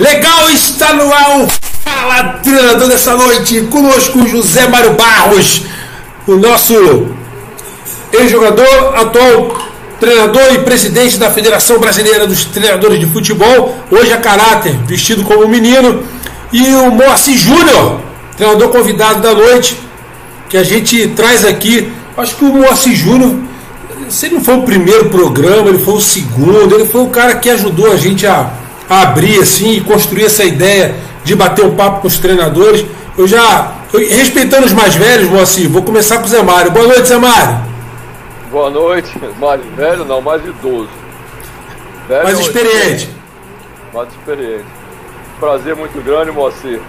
Legal, está no ar o Fala Treinador dessa noite. Conosco José Mário Barros, o nosso ex-jogador, atual treinador e presidente da Federação Brasileira dos Treinadores de Futebol, hoje a caráter, vestido como menino, e o Moacir Júnior, treinador convidado da noite, que a gente traz aqui. Acho que o Moacir Júnior, se ele não foi o primeiro programa, ele foi o segundo, ele foi o cara que ajudou a gente a a abrir assim e construir essa ideia de bater um papo com os treinadores. Eu já, eu, respeitando os mais velhos, Moacir, vou começar com o Zé Mário. Boa noite, Zé Mário. Boa noite, mais velho não, mais idoso. Velho mais experiente. Mais experiente. Prazer muito grande, Moacir.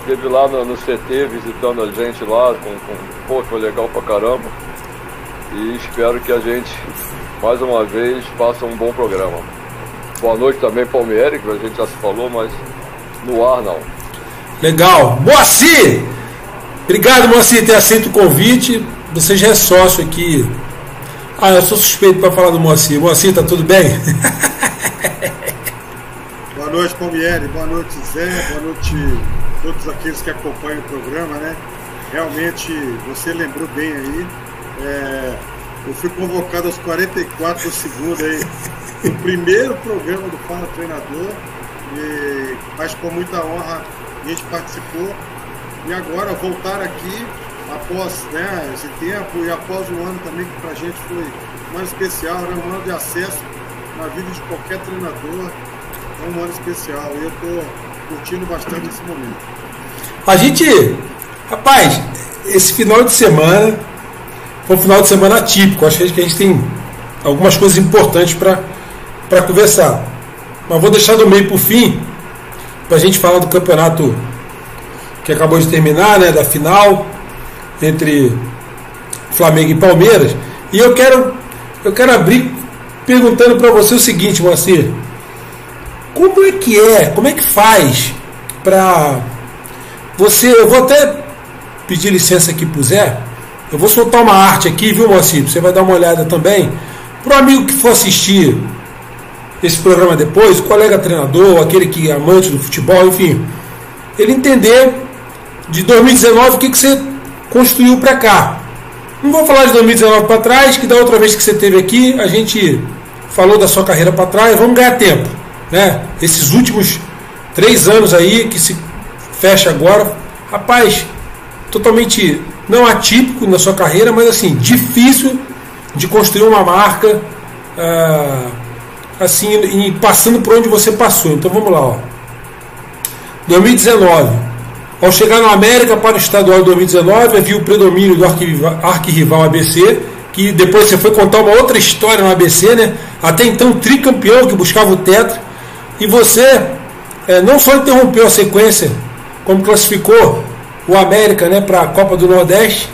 Esteve lá no, no, CT visitando a gente lá, com, com pô, foi legal pra caramba. E espero que a gente, mais uma vez, faça um bom programa. Boa noite também, Palmeiras, que a gente já se falou, mas no ar não. Legal. Moacir! Obrigado, Moacir, por ter aceito o convite. Você já é sócio aqui. Ah, eu sou suspeito para falar do Moacir. Moacir, tá tudo bem? Boa noite, Palmieri. Boa noite, Zé. Boa noite a todos aqueles que acompanham o programa, né? Realmente, você lembrou bem aí. É, eu fui convocado aos 44 do segundo aí o primeiro programa do Fala Treinador, e, mas com muita honra a gente participou. E agora voltar aqui após né, esse tempo e após um ano também que para a gente foi ano especial, né, um ano de acesso na vida de qualquer treinador, é um ano especial e eu estou curtindo bastante esse momento. A gente, rapaz, esse final de semana foi um final de semana atípico, acho que a gente tem algumas coisas importantes para para conversar. Mas vou deixar do meio para o fim, para a gente falar do campeonato que acabou de terminar, né, da final entre Flamengo e Palmeiras. E eu quero, eu quero abrir perguntando para você o seguinte, Moacir. Como é que é, como é que faz para você, eu vou até pedir licença aqui pro Zé, eu vou soltar uma arte aqui, viu, Moacir? Você vai dar uma olhada também. Para o amigo que for assistir esse programa depois, o colega treinador, aquele que é amante do futebol, enfim, ele entender de 2019 o que, que você construiu para cá. Não vou falar de 2019 para trás, que da outra vez que você teve aqui, a gente falou da sua carreira para trás, vamos ganhar tempo. Né? Esses últimos três anos aí que se fecha agora, rapaz, totalmente não atípico na sua carreira, mas assim, difícil de construir uma marca. Uh, assim, e passando por onde você passou. Então vamos lá, ó. 2019. Ao chegar no América para o estadual de 2019, havia o predomínio do arquirrival ABC, que depois você foi contar uma outra história no ABC, né? Até então tricampeão que buscava o tetra. E você é, não só interrompeu a sequência, como classificou o América né, para a Copa do Nordeste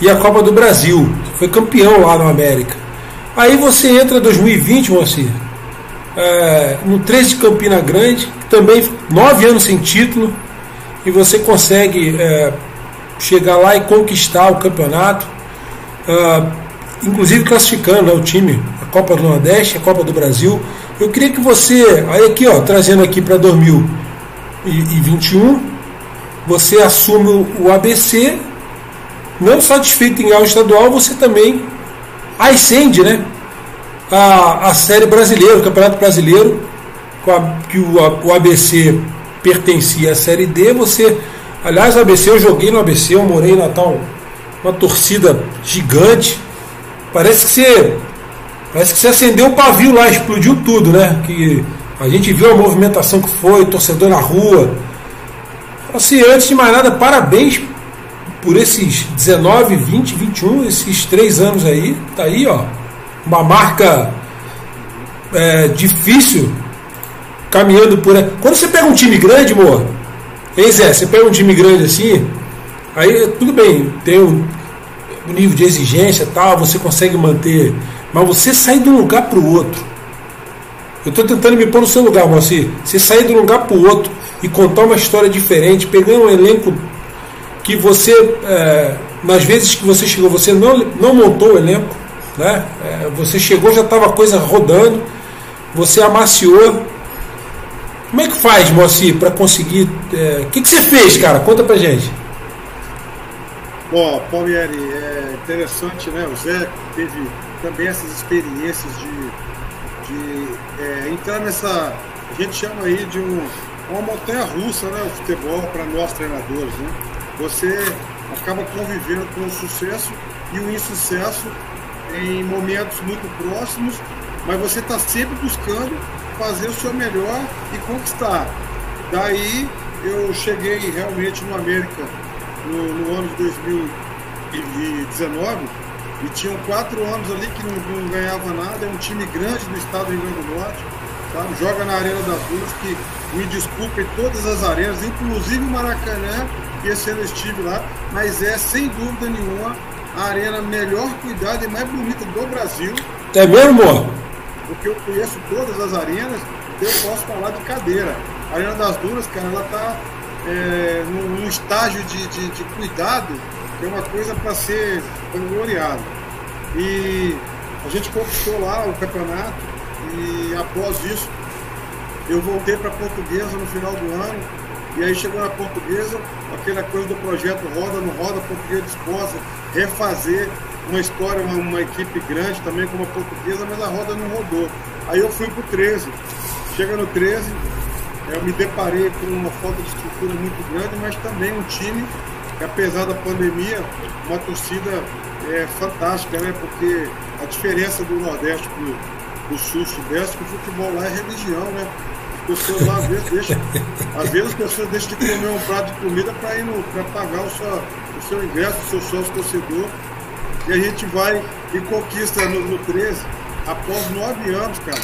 e a Copa do Brasil. Foi campeão lá no América. Aí você entra em 2020, Moacir, é, no 13 de Campina Grande, também nove anos sem título, e você consegue é, chegar lá e conquistar o campeonato, é, inclusive classificando né, o time, a Copa do Nordeste, a Copa do Brasil. Eu queria que você, aí aqui ó, trazendo aqui para 2021, você assume o ABC, não satisfeito em algo estadual, você também ascende, né? A, a Série Brasileira, o Campeonato Brasileiro, que o, o ABC pertencia à Série D, você. Aliás, o ABC, eu joguei no ABC, eu morei em Natal, uma torcida gigante. Parece que você. Parece que você acendeu o pavio lá, explodiu tudo, né? Que a gente viu a movimentação que foi, torcedor na rua. Assim, antes de mais nada, parabéns por esses 19, 20, 21, esses três anos aí. Tá aí, ó uma marca é, difícil caminhando por. Quando você pega um time grande, amor, hein, Zé? Você pega um time grande assim, aí tudo bem, tem um, um nível de exigência tal, você consegue manter, mas você sair de um lugar para o outro. Eu estou tentando me pôr no seu lugar, Moacir. Você sair de um lugar para o outro e contar uma história diferente, pegando um elenco que você, é, nas vezes que você chegou, você não, não montou o elenco, né? É, você chegou, já estava a coisa rodando, você amaciou Como é que faz, Moacir, para conseguir. O é, que, que você fez, cara? Conta pra gente. Bom, Palmieri, é interessante, né? O Zé teve também essas experiências de, de é, entrar nessa. A gente chama aí de um, uma montanha russa, né? O futebol para nós treinadores, né? Você acaba convivendo com o sucesso e o insucesso em momentos muito próximos, mas você está sempre buscando fazer o seu melhor e conquistar. Daí eu cheguei realmente no América no, no ano de 2019 e tinham quatro anos ali que não, não, ganhava nada, é um time grande do estado do Rio Grande do Norte, sabe? joga na Arena das Dunas, que me desculpem todas as arenas, inclusive o Maracanã, que esse ano estive lá, mas é sem dúvida nenhuma a arena melhor cuidada e mais bonita do Brasil. É mesmo, amor? Porque eu conheço todas as arenas, então eu posso falar de cadeira. A Arena das Dunas, cara, ela está é, num, estágio de, de, de, cuidado que é uma coisa para ser gloriada. E a gente conquistou lá o campeonato e após isso eu voltei para Portuguesa no final do ano e aí chegou na Portuguesa, aquela coisa do projeto Roda no Roda, a Portuguesa disposta refazer uma história, uma, uma, equipe grande também como a Portuguesa, mas a roda não rodou. Aí eu fui para o 13. Chega no 13, eu me deparei com uma falta de estrutura muito grande, mas também um time que apesar da pandemia, uma torcida é, fantástica, né? Porque a diferença do Nordeste para o Sul, Sudeste, que o futebol lá é religião, né? Lá às vezes deixam, às vezes as pessoas deixam de comer um prato de comida para ir para pagar o seu, o seu ingresso, o seu sócio torcedor. E a gente vai e conquista no, no 13 após nove anos, cara.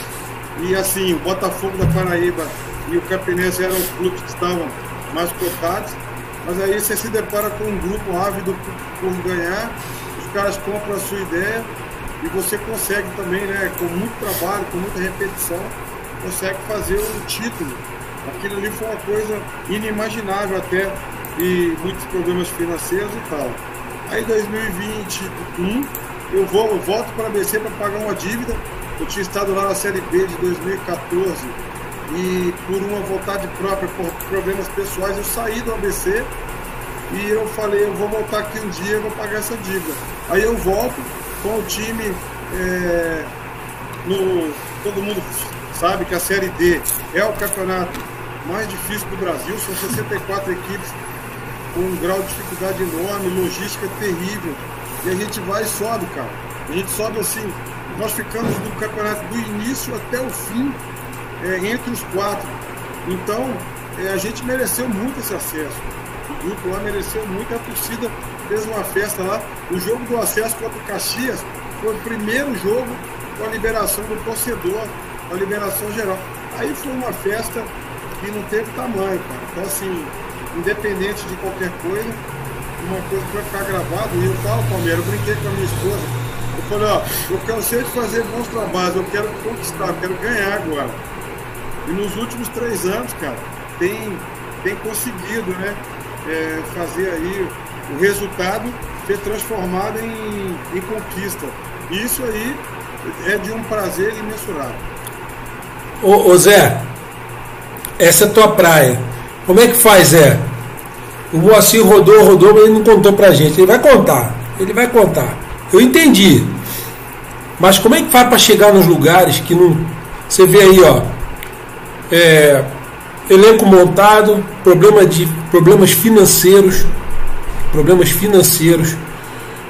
E assim, o Botafogo da Paraíba e o Campinense eram os clubes que estavam mais cotados. Mas aí você se depara com um grupo ávido por ganhar, os caras compram a sua ideia e você consegue também, né, com muito trabalho, com muita repetição, consegue fazer o título. Aquilo ali foi uma coisa inimaginável até, e muitos problemas financeiros e tal. Aí 2021 eu vou, eu volto para a ABC para pagar uma dívida. Eu tinha estado lá na Série B de 2014 e por uma vontade própria, por problemas pessoais, eu saí do ABC e eu falei, eu vou voltar aqui um dia, eu vou pagar essa dívida. Aí eu volto com o time, é, no, todo mundo sabe que a Série D é o campeonato mais difícil do Brasil, são 64 equipes com um grau de dificuldade enorme, logística terrível. E a gente vai e sobe, cara. A gente sobe assim, nós ficamos do campeonato do início até o fim é, entre os quatro. Então, é, a gente mereceu muito esse acesso. O grupo lá mereceu muito, a torcida fez uma festa lá. O jogo do acesso contra o Caxias foi o primeiro jogo com a liberação do torcedor, a liberação geral. Aí foi uma festa que não teve tamanho, cara. Então, assim, independente de qualquer coisa, uma coisa que vai ficar gravado, e eu falo, Palmeiras, eu brinquei com a minha esposa. Eu falei, ó, eu cansei de fazer bons trabalhos, eu quero conquistar, eu quero ganhar agora. E nos últimos três anos, cara, tem, tem conseguido né, é, fazer aí o resultado ser transformado em, em conquista. Isso aí é de um prazer imensurável. Ô, ô Zé, essa é tua praia. Como é que faz, Zé? O Moacir rodou, rodou, mas ele não contou pra gente. Ele vai contar. Ele vai contar. Eu entendi. Mas como é que faz para chegar nos lugares que não. Você vê aí, ó é, elenco montado, problema de, problemas financeiros, problemas financeiros.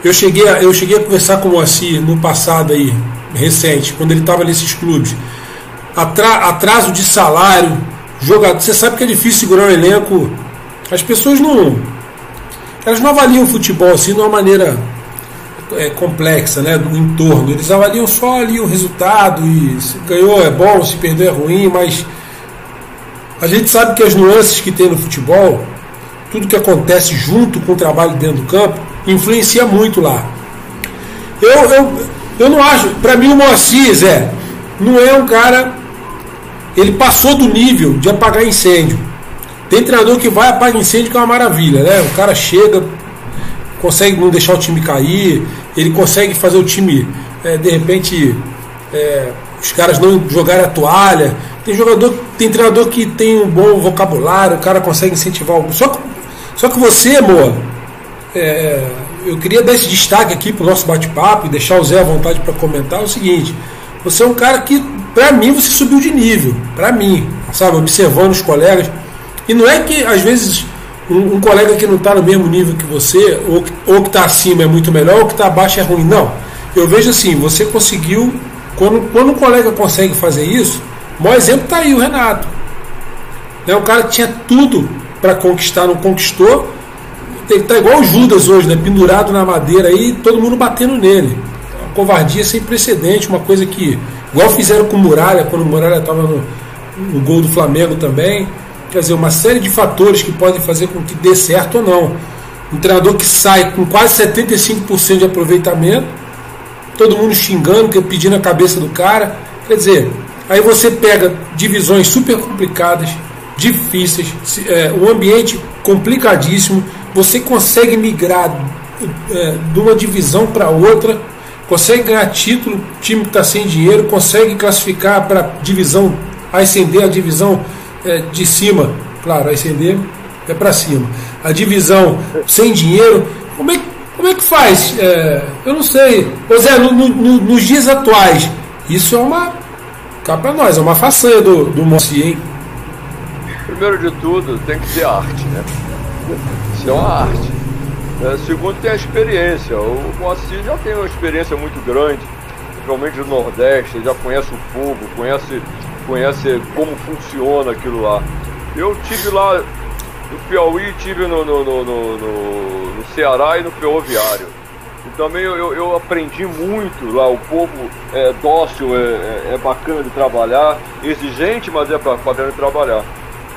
Eu cheguei, a, eu cheguei a conversar com o Moacir no passado aí, recente, quando ele estava nesses clubes. Atra, atraso de salário, jogador. Você sabe que é difícil segurar um elenco. As pessoas não. Elas não avaliam o futebol assim de uma maneira é, complexa, né, do entorno. Eles avaliam só ali o resultado e se ganhou é bom, se perdeu é ruim, mas a gente sabe que as nuances que tem no futebol, tudo que acontece junto com o trabalho dentro do campo, influencia muito lá. Eu, eu, eu não acho, para mim o Moacir, Zé, não é um cara. Ele passou do nível de apagar incêndio. Tem treinador que vai apagar incêndio que é uma maravilha, né? O cara chega, consegue não deixar o time cair, ele consegue fazer o time, é, de repente, é, os caras não jogarem a toalha. Tem jogador, tem treinador que tem um bom vocabulário, o cara consegue incentivar. Só que, só que você, amor, é, eu queria dar esse destaque aqui para o nosso bate-papo e deixar o Zé à vontade para comentar é o seguinte: você é um cara que, para mim, você subiu de nível, para mim, sabe, observando os colegas. E não é que às vezes um, um colega que não está no mesmo nível que você, ou, ou que está acima é muito melhor, ou que está abaixo é ruim. Não. Eu vejo assim, você conseguiu, quando, quando um colega consegue fazer isso, o maior exemplo está aí o Renato. É um cara que tinha tudo para conquistar, não conquistou. Ele está igual o Judas hoje, né? pendurado na madeira aí, todo mundo batendo nele. Covardia sem precedente, uma coisa que, igual fizeram com o Muralha, quando o Muralha estava no, no gol do Flamengo também. Quer dizer, uma série de fatores que podem fazer com que dê certo ou não. Um treinador que sai com quase 75% de aproveitamento, todo mundo xingando, pedindo a cabeça do cara. Quer dizer, aí você pega divisões super complicadas, difíceis, é, um ambiente complicadíssimo, você consegue migrar é, de uma divisão para outra, consegue ganhar título, time está sem dinheiro, consegue classificar para divisão, ascender a divisão é, de cima, claro, ascender é para cima. A divisão sem dinheiro, como é, como é que faz? É, eu não sei. Ô Zé, no, no, nos dias atuais, isso é uma. cá para nós, é uma façanha do, do Moacir, hein? Primeiro de tudo, tem que ter arte, né? Isso é uma arte. É, segundo, tem a experiência. O Moacir já tem uma experiência muito grande, principalmente no Nordeste, ele já conhece o povo, conhece conhece como funciona aquilo lá. Eu tive lá no Piauí, tive no, no, no, no, no Ceará e no Ferroviário. E também eu, eu, aprendi muito lá, o povo é dócil, é, é, é bacana de trabalhar, exigente, mas é bacana de trabalhar.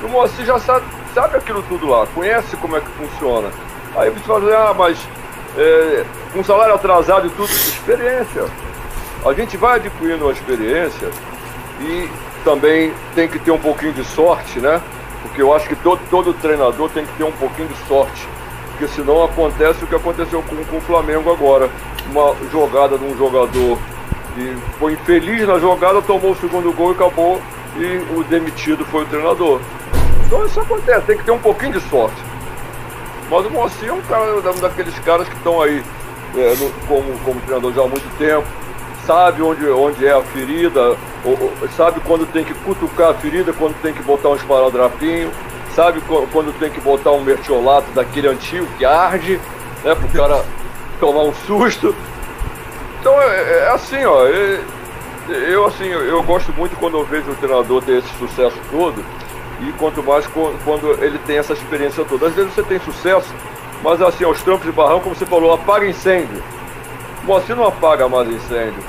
O Moacir já sabe, sabe aquilo tudo lá, conhece como é que funciona. Aí você fala, ah, mas é, com salário atrasado e tudo, experiência. A gente vai adquirindo uma experiência e também tem que ter um pouquinho de sorte, né? Porque eu acho que todo, todo treinador tem que ter um pouquinho de sorte. Porque senão acontece o que aconteceu com, com o Flamengo agora. Uma jogada de um jogador que foi infeliz na jogada, tomou o segundo gol e acabou. E o demitido foi o treinador. Então isso acontece, tem que ter um pouquinho de sorte. Mas o Moacir é um cara um daqueles caras que estão aí é, no, como, como treinador já há muito tempo sabe onde, onde é a ferida, ou, ou, sabe quando tem que cutucar a ferida, quando tem que botar um esparadrapinho, sabe quando tem que botar um mertiolato daquele antigo que arde, né, pro cara tomar um susto. Então é, é, é assim, ó. É, eu assim, eu gosto muito quando eu vejo o treinador ter esse sucesso todo e quanto mais quando ele tem essa experiência toda. Às vezes você tem sucesso, mas assim, aos trampos de barrão, como você falou, apaga incêndio. Você não apaga mais incêndio.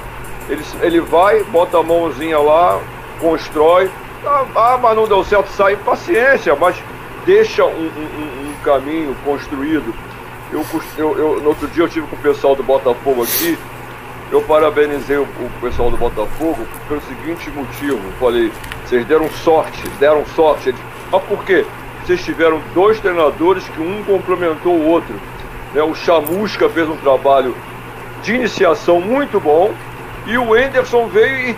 Ele, ele vai, bota a mãozinha lá, constrói. Ah, ah mas não deu certo, sai. Paciência, mas deixa um, um, um caminho construído. Eu, eu, eu, no outro dia eu tive com o pessoal do Botafogo aqui. Eu parabenizei o, o pessoal do Botafogo pelo seguinte motivo. Falei, vocês deram sorte, deram sorte. Mas por quê? Vocês tiveram dois treinadores que um complementou o outro. Né? O Chamusca fez um trabalho de iniciação muito bom e o Enderson veio e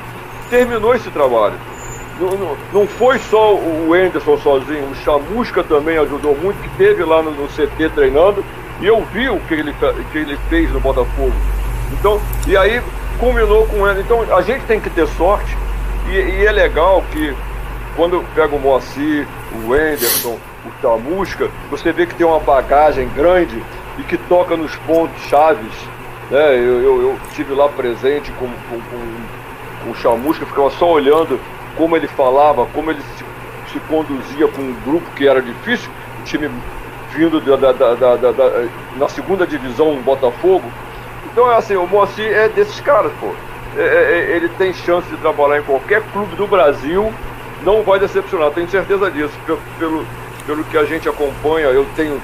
terminou esse trabalho. Não, não, não foi só o Enderson sozinho, o Chamusca também ajudou muito, que teve lá no, no CT treinando e eu vi o que ele, que ele fez no Botafogo. Então, e aí culminou com ele. Então a gente tem que ter sorte e, e é legal que quando pega o Moacir, o Enderson, o Chamusca, você vê que tem uma bagagem grande e que toca nos pontos chaves né? Eu, eu, eu tive lá presente com, com, com, com o Chamusca, ficava só olhando como ele falava, como ele se, se conduzia com um grupo que era difícil, o time vindo da, da, da, da, na segunda divisão Botafogo. Então é assim, o Moacir é desses caras, pô. É, é, é, ele tem chance de trabalhar em qualquer clube do Brasil, não vai decepcionar, tenho certeza disso. Pelo, pelo, que a gente acompanha, eu tenho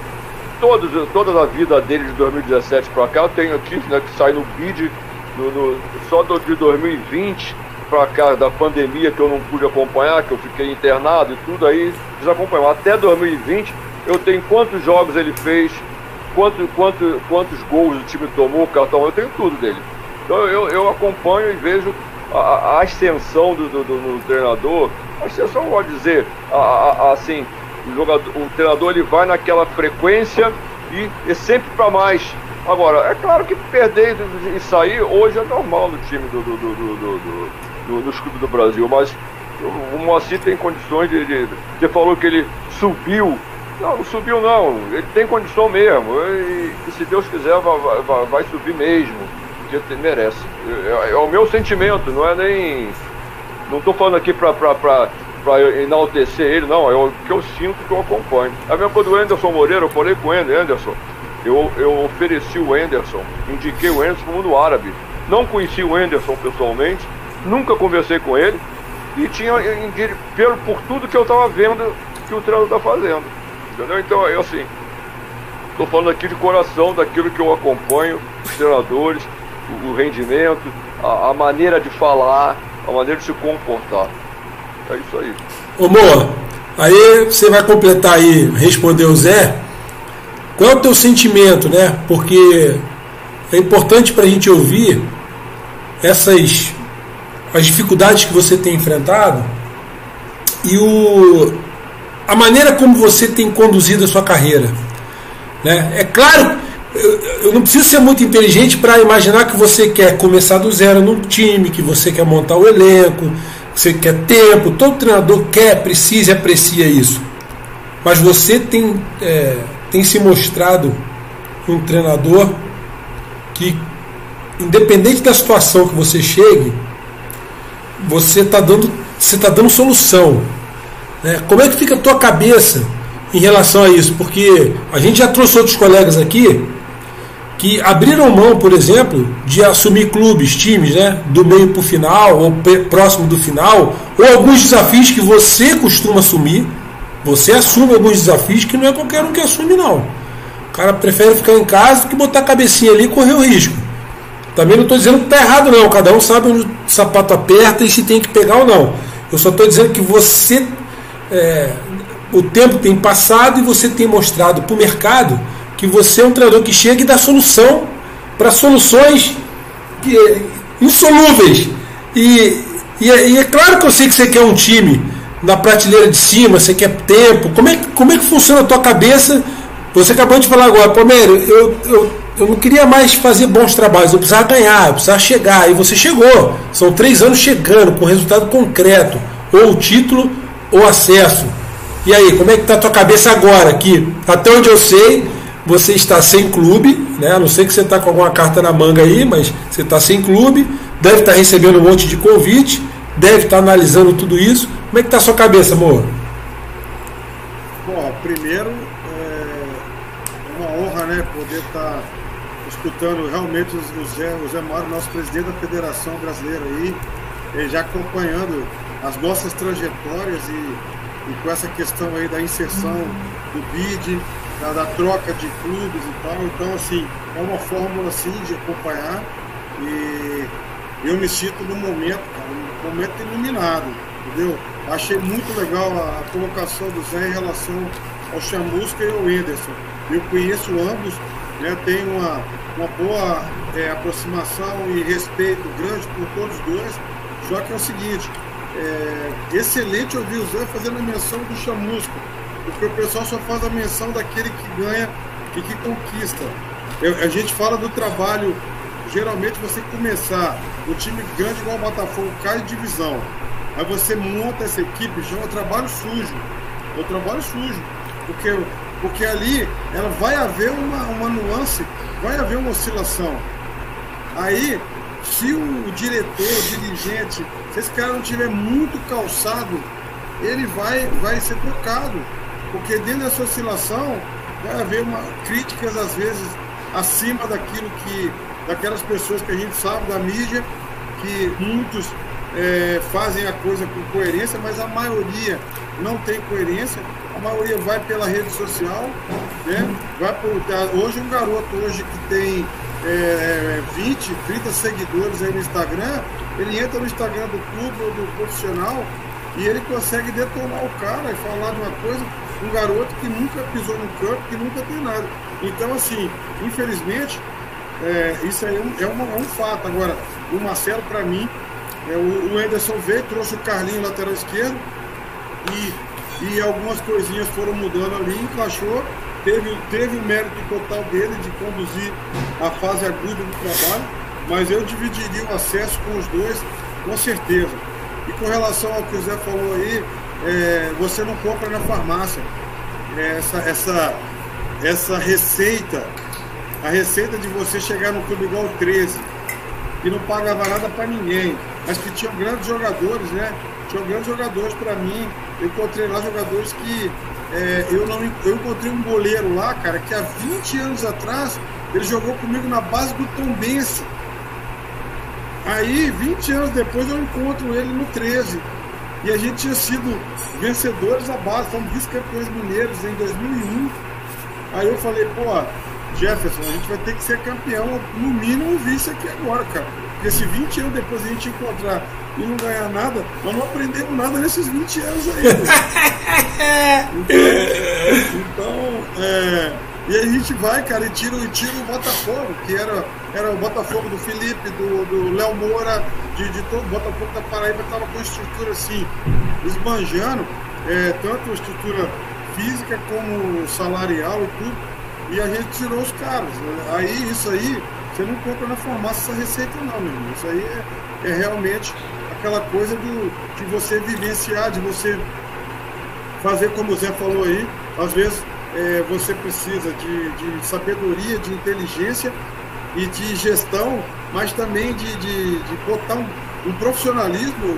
todos, toda a vida dele de 2017 para cá, eu tenho aqui, né, que sai no bid no, no, só do, de 2020 para cá da pandemia que eu não pude acompanhar, que eu fiquei internado e tudo aí, desacompanhou. Até 2020 eu tenho quantos jogos ele fez, quanto, quanto, quantos gols o time tomou, cartão, eu tenho tudo dele. Então eu, eu acompanho e vejo a, a ascensão do, do, do, do, treinador, a ascensão pode dizer, a, a, assim, o, jogador, o treinador ele vai naquela frequência e é sempre para mais. Agora, é claro que perder e sair hoje é normal no time do, do, do, do, dos clubes do Brasil, mas o Moacir tem condições de, de. Você falou que ele subiu. Não, não subiu não. Ele tem condição mesmo. E, e se Deus quiser, vai, vai, vai subir mesmo. Merece. É, é, o meu sentimento, não é nem. Não estou falando aqui para enaltecer ele, não, é o que eu sinto que eu acompanho. A mesma coisa do Anderson Moreira, eu falei com o Anderson, eu, eu ofereci o Anderson, indiquei o Anderson para o mundo árabe. Não conheci o Anderson pessoalmente, nunca conversei com ele e tinha pelo por tudo que eu estava vendo que o treinador está fazendo. Entendeu? Então, eu assim, estou falando aqui de coração daquilo que eu acompanho, os treinadores, o, o rendimento, a, a maneira de falar, a maneira de se comportar. É isso aí. Ô Moa, aí você vai completar aí, responder o Zé. Qual é o teu sentimento, né? Porque é importante para a gente ouvir essas as dificuldades que você tem enfrentado e o, a maneira como você tem conduzido a sua carreira. Né? É claro, eu, não preciso ser muito inteligente para imaginar que você quer começar do zero no time, que você quer montar o elenco, você quer tempo, todo treinador quer, precisa e aprecia isso. Mas você tem, é, tem se mostrado um treinador que, independente da situação que você chegue, você está dando, você tá dando solução. Né? Como é que fica a tua cabeça em relação a isso? Porque a gente já trouxe outros colegas aqui que abriram mão, por exemplo, de assumir clubes, times, né, do meio para o final ou próximo do final, ou alguns desafios que você costuma assumir. Você assume alguns desafios que não é qualquer um que assume, não. O cara prefere ficar em casa do que botar a cabecinha ali e correr o risco. Também não estou dizendo que está errado, não. Cada um sabe onde o sapato aperta e se tem que pegar ou não. Eu só estou dizendo que você. É, o tempo tem passado e você tem mostrado para o mercado que você é um treinador que chega e dá solução para soluções que, insolúveis. E, e, é, e, é claro que eu sei que você quer um time na prateleira de cima, você quer tempo. Como é, como é que funciona a tua cabeça? Você acabou de falar agora, Palmeiras, eu, eu, eu não queria mais fazer bons trabalhos, eu precisava ganhar, eu precisava chegar. E você chegou. São três anos chegando, com resultado concreto. Ou título ou acesso. E aí, como é que está a tua cabeça agora? Que até onde eu sei, você está sem clube, né? a não ser que você está com alguma carta na manga aí, mas você está sem clube, deve estar tá recebendo um monte de convite, deve estar tá analisando tudo isso. Como é que está a sua cabeça, amor? Bom, primeiro é uma honra né, poder estar tá escutando realmente o Zé, o Zé Mário, nosso presidente da Federação Brasileira aí, já acompanhando as nossas trajetórias e, e com essa questão aí da inserção do BID, da, da, troca de clubes e tal. Então, assim, é uma fórmula assim de acompanhar e eu me sinto no momento, cara, um momento iluminado, entendeu? Achei muito legal a, a colocação do Zé em relação ao Chamusca e ao Enderson. Eu conheço ambos, né, tenho uma, uma boa é, aproximação e respeito grande por todos dois, só que é o seguinte, é, excelente ouvir o Zé fazendo a menção do Chamusca porque o pessoal só faz a menção daquele que ganha e que conquista. Eu, a gente fala do trabalho, geralmente você começar, o time grande igual o Botafogo cai de divisão, aí você monta essa equipe, já é um trabalho sujo, é um trabalho sujo, porque, porque ali ela vai haver uma, uma nuance, vai haver uma oscilação. Aí, se o diretor, o dirigente, se esse cara não tiver muito calçado, ele vai, vai ser trocado. Porque dentro dessa oscilação vai haver uma, críticas, às vezes, acima daquilo que. daquelas pessoas que a gente sabe da mídia, que muitos é, fazem a coisa com coerência, mas a maioria não tem coerência, a maioria vai pela rede social, né? vai por, hoje um garoto hoje que tem é, 20, 30 seguidores aí no Instagram, ele entra no Instagram do clube ou do profissional e ele consegue detonar o cara e falar de uma coisa um garoto que nunca pisou no campo, que nunca tem nada. Então, assim, infelizmente, é, isso aí é um, é, uma, é um fato. Agora, o Marcelo, para mim, É, o, o Anderson veio, trouxe o Carlinho lateral esquerdo e, e algumas coisinhas foram mudando ali, encaixou. Teve, teve o mérito total dele de conduzir a fase aguda do trabalho, mas eu dividiria o acesso com os dois, com certeza. E com relação ao que o Zé falou aí, é, você não compra na farmácia. É, essa, essa, essa receita, a receita de você chegar no clube igual 13, que não pagava nada para ninguém, mas que tinham grandes jogadores, né? Tinham grandes jogadores para mim. Eu encontrei lá jogadores que é, eu não eu encontrei um goleiro lá, cara, que há 20 anos atrás ele jogou comigo na base do Tombense. Aí, 20 anos depois, eu encontro ele no 13. E a gente tinha sido vencedores à base, fomos vice-campeões mineiros em 2001. Aí eu falei, pô, Jefferson, a gente vai ter que ser campeão, no mínimo vice aqui agora, cara. Porque se 20 anos depois a gente encontrar e não ganhar nada, nós não aprendemos nada nesses 20 anos aí. então, então é, e a gente vai, cara, e tira, e tira o Botafogo, que era, era o Botafogo do Felipe, do, Léo Moura, de, de todo o Botafogo da Paraíba, estava com estrutura assim, esbanjando, é, tanto estrutura física como salarial e tudo, e a gente tirou os caras. Aí isso aí, você não compra na farmácia essa receita não, meu irmão. Isso aí é, é realmente aquela coisa do, de você vivenciar, de você fazer como o Zé falou aí, às vezes é, você precisa de, de, sabedoria, de inteligência e de gestão, mas também de, de, de botar um, um profissionalismo,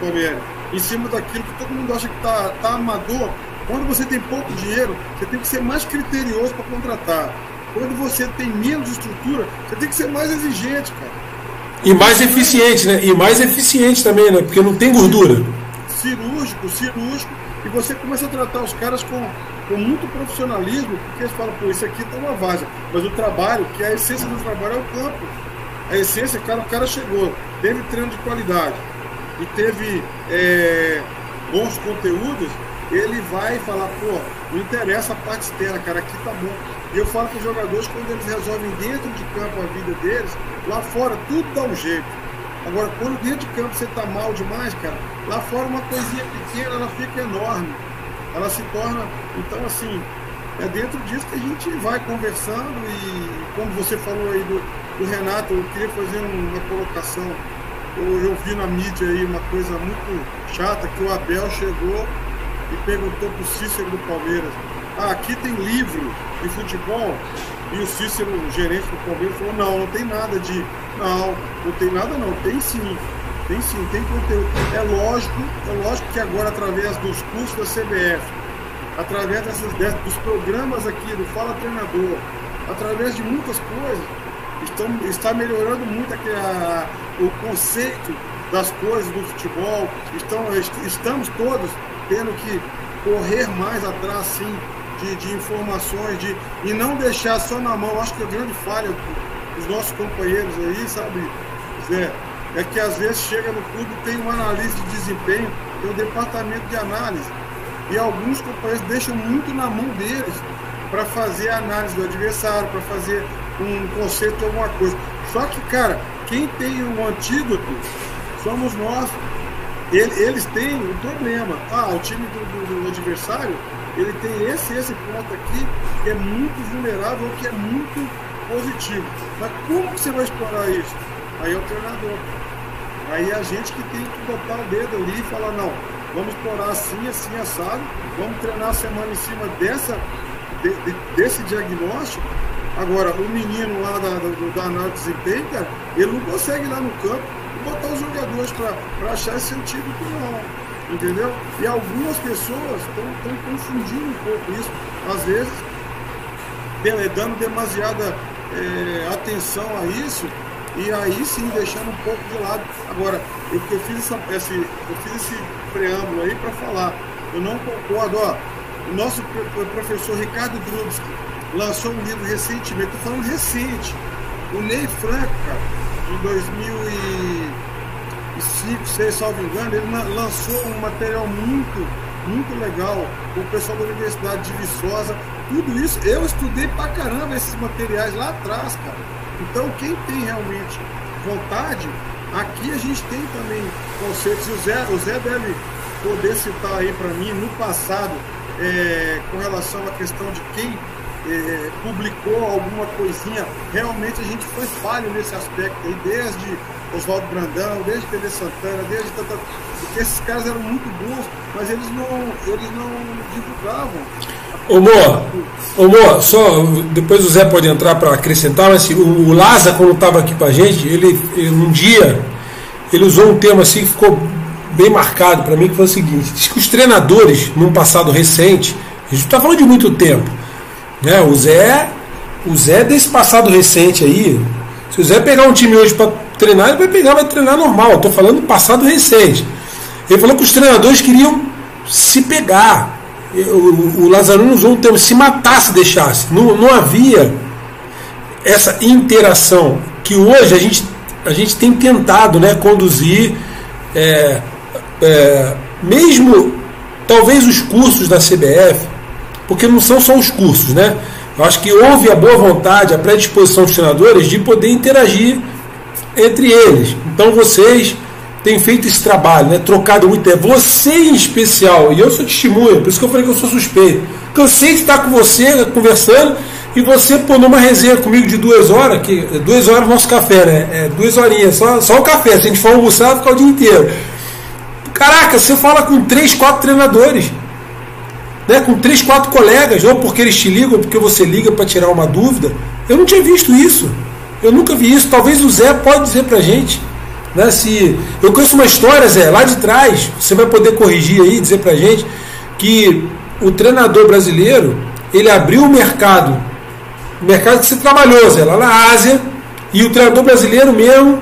Palmeiras, em cima daquilo que todo mundo acha que está tá amador. Quando você tem pouco dinheiro, você tem que ser mais criterioso para contratar. Quando você tem menos estrutura, você tem que ser mais exigente, cara. E mais eficiente, né? E mais eficiente também, né? Porque não tem gordura. Cirúrgico, cirúrgico. E você começa a tratar os caras com, com muito profissionalismo, porque eles falam, pô, isso aqui tá uma vaza. Mas o trabalho, que é a essência do trabalho é o campo. A essência, cara, o cara chegou, teve treino de qualidade e teve é, bons conteúdos, ele vai falar, pô, não interessa a parte externa, cara, aqui tá bom. E eu falo para os jogadores, quando eles resolvem dentro de campo a vida deles, lá fora tudo dá um jeito. Agora, quando dentro de campo você tá mal demais, cara, lá fora uma coisinha pequena, ela fica enorme. Ela se torna, então assim, é dentro disso que a gente vai conversando e como você falou aí do, do Renato, eu queria fazer uma colocação. Eu, eu vi na mídia aí uma coisa muito chata, que o Abel chegou e perguntou para o Cícero do Palmeiras, ah, aqui tem livro de futebol? E o Cícero, o gerente do Palmeiras, falou, não, não tem nada de. Não, não tem nada não, tem sim. Tem sim, tem conteúdo. É lógico, é lógico que agora através dos cursos da CBF, através dessas, dos programas aqui do Fala Treinador, através de muitas coisas, estão, está melhorando muito aqui a, o conceito das coisas do futebol. Estão, estamos todos tendo que correr mais atrás, sim, de, de informações, de, e não deixar só na mão. Acho que a grande falha dos nossos companheiros aí, sabe, Zé, é que às vezes chega no clube tem um analista de desempenho, tem um departamento de análise. E alguns companheiros deixam muito na mão deles para fazer a análise do adversário, para fazer um conceito alguma coisa. Só que, cara, quem tem um antídoto somos nós. Eles têm um problema. Ah, o time do, do, do adversário ele tem esse esse ponto aqui que é muito vulnerável, que é muito positivo. Mas como que você vai explorar isso? Aí é o treinador. Aí é a gente que tem que botar o dedo ali e falar, não, vamos explorar assim, assim, assado, vamos treinar a semana em cima dessa, de, de, desse diagnóstico. Agora, o menino lá da, do, da análise de desempenho, cara, ele não consegue ir lá no campo e botar os jogadores para achar esse antídoto, não entendeu? E algumas pessoas estão confundindo um pouco isso, às vezes dando demasiada é, atenção a isso e aí sim deixando um pouco de lado. Agora, eu, fiz, essa, esse, eu fiz esse preâmbulo aí para falar, eu não concordo, ó, o nosso professor Ricardo Drubski lançou um livro recentemente, estou falando recente, o Ney Franco, cara, em 2000 e 5, 6, salvo engano, ele lançou um material muito, muito legal o pessoal da Universidade de Viçosa. Tudo isso, eu estudei pra caramba esses materiais lá atrás, cara. Então, quem tem realmente vontade, Aqui a gente tem também conceitos, o Zé, o Zé deve poder citar aí para mim, no passado, é, com relação à questão de quem é, publicou alguma coisinha, realmente a gente foi falho nesse aspecto aí, desde Oswaldo Brandão, desde TV Santana, desde tanta. Esses caras eram muito bons, mas eles não, eles não divulgavam. Ô Mo, ô Mo, só depois o Zé pode entrar para acrescentar, mas assim, o, o Laza, quando estava aqui com a gente, ele, ele, um dia ele usou um termo assim que ficou bem marcado para mim, que foi o seguinte: diz que os treinadores, num passado recente, a gente está falando de muito tempo, né? O Zé, o Zé desse passado recente aí, se o Zé pegar um time hoje para treinar, ele vai pegar, vai treinar normal. Estou falando do passado recente. Ele falou que os treinadores queriam se pegar. O, o Lazarino usou um termo, se matar, se deixasse. Não, não havia essa interação que hoje a gente, a gente tem tentado né, conduzir, é, é, mesmo talvez os cursos da CBF, porque não são só os cursos, né? Eu acho que houve a boa vontade, a predisposição dos treinadores de poder interagir entre eles. Então vocês têm feito esse trabalho, né? trocado muito tempo. Você em especial, e eu sou testemunha, por isso que eu falei que eu sou suspeito. Cansei de estar com você conversando e você pô numa resenha comigo de duas horas, que duas horas nosso café, né? É, duas horinhas, só, só o café. Se a gente for almoçar, vai ficar o dia inteiro. Caraca, você fala com três, quatro treinadores né, com três, quatro colegas, ou porque eles te ligam, ou porque você liga para tirar uma dúvida. Eu não tinha visto isso. Eu nunca vi isso. Talvez o Zé pode dizer para gente. Né, se eu conheço uma história, Zé, lá de trás, você vai poder corrigir aí, dizer para gente que o treinador brasileiro ele abriu o mercado, o mercado que você trabalhou, Zé, lá na Ásia, e o treinador brasileiro mesmo,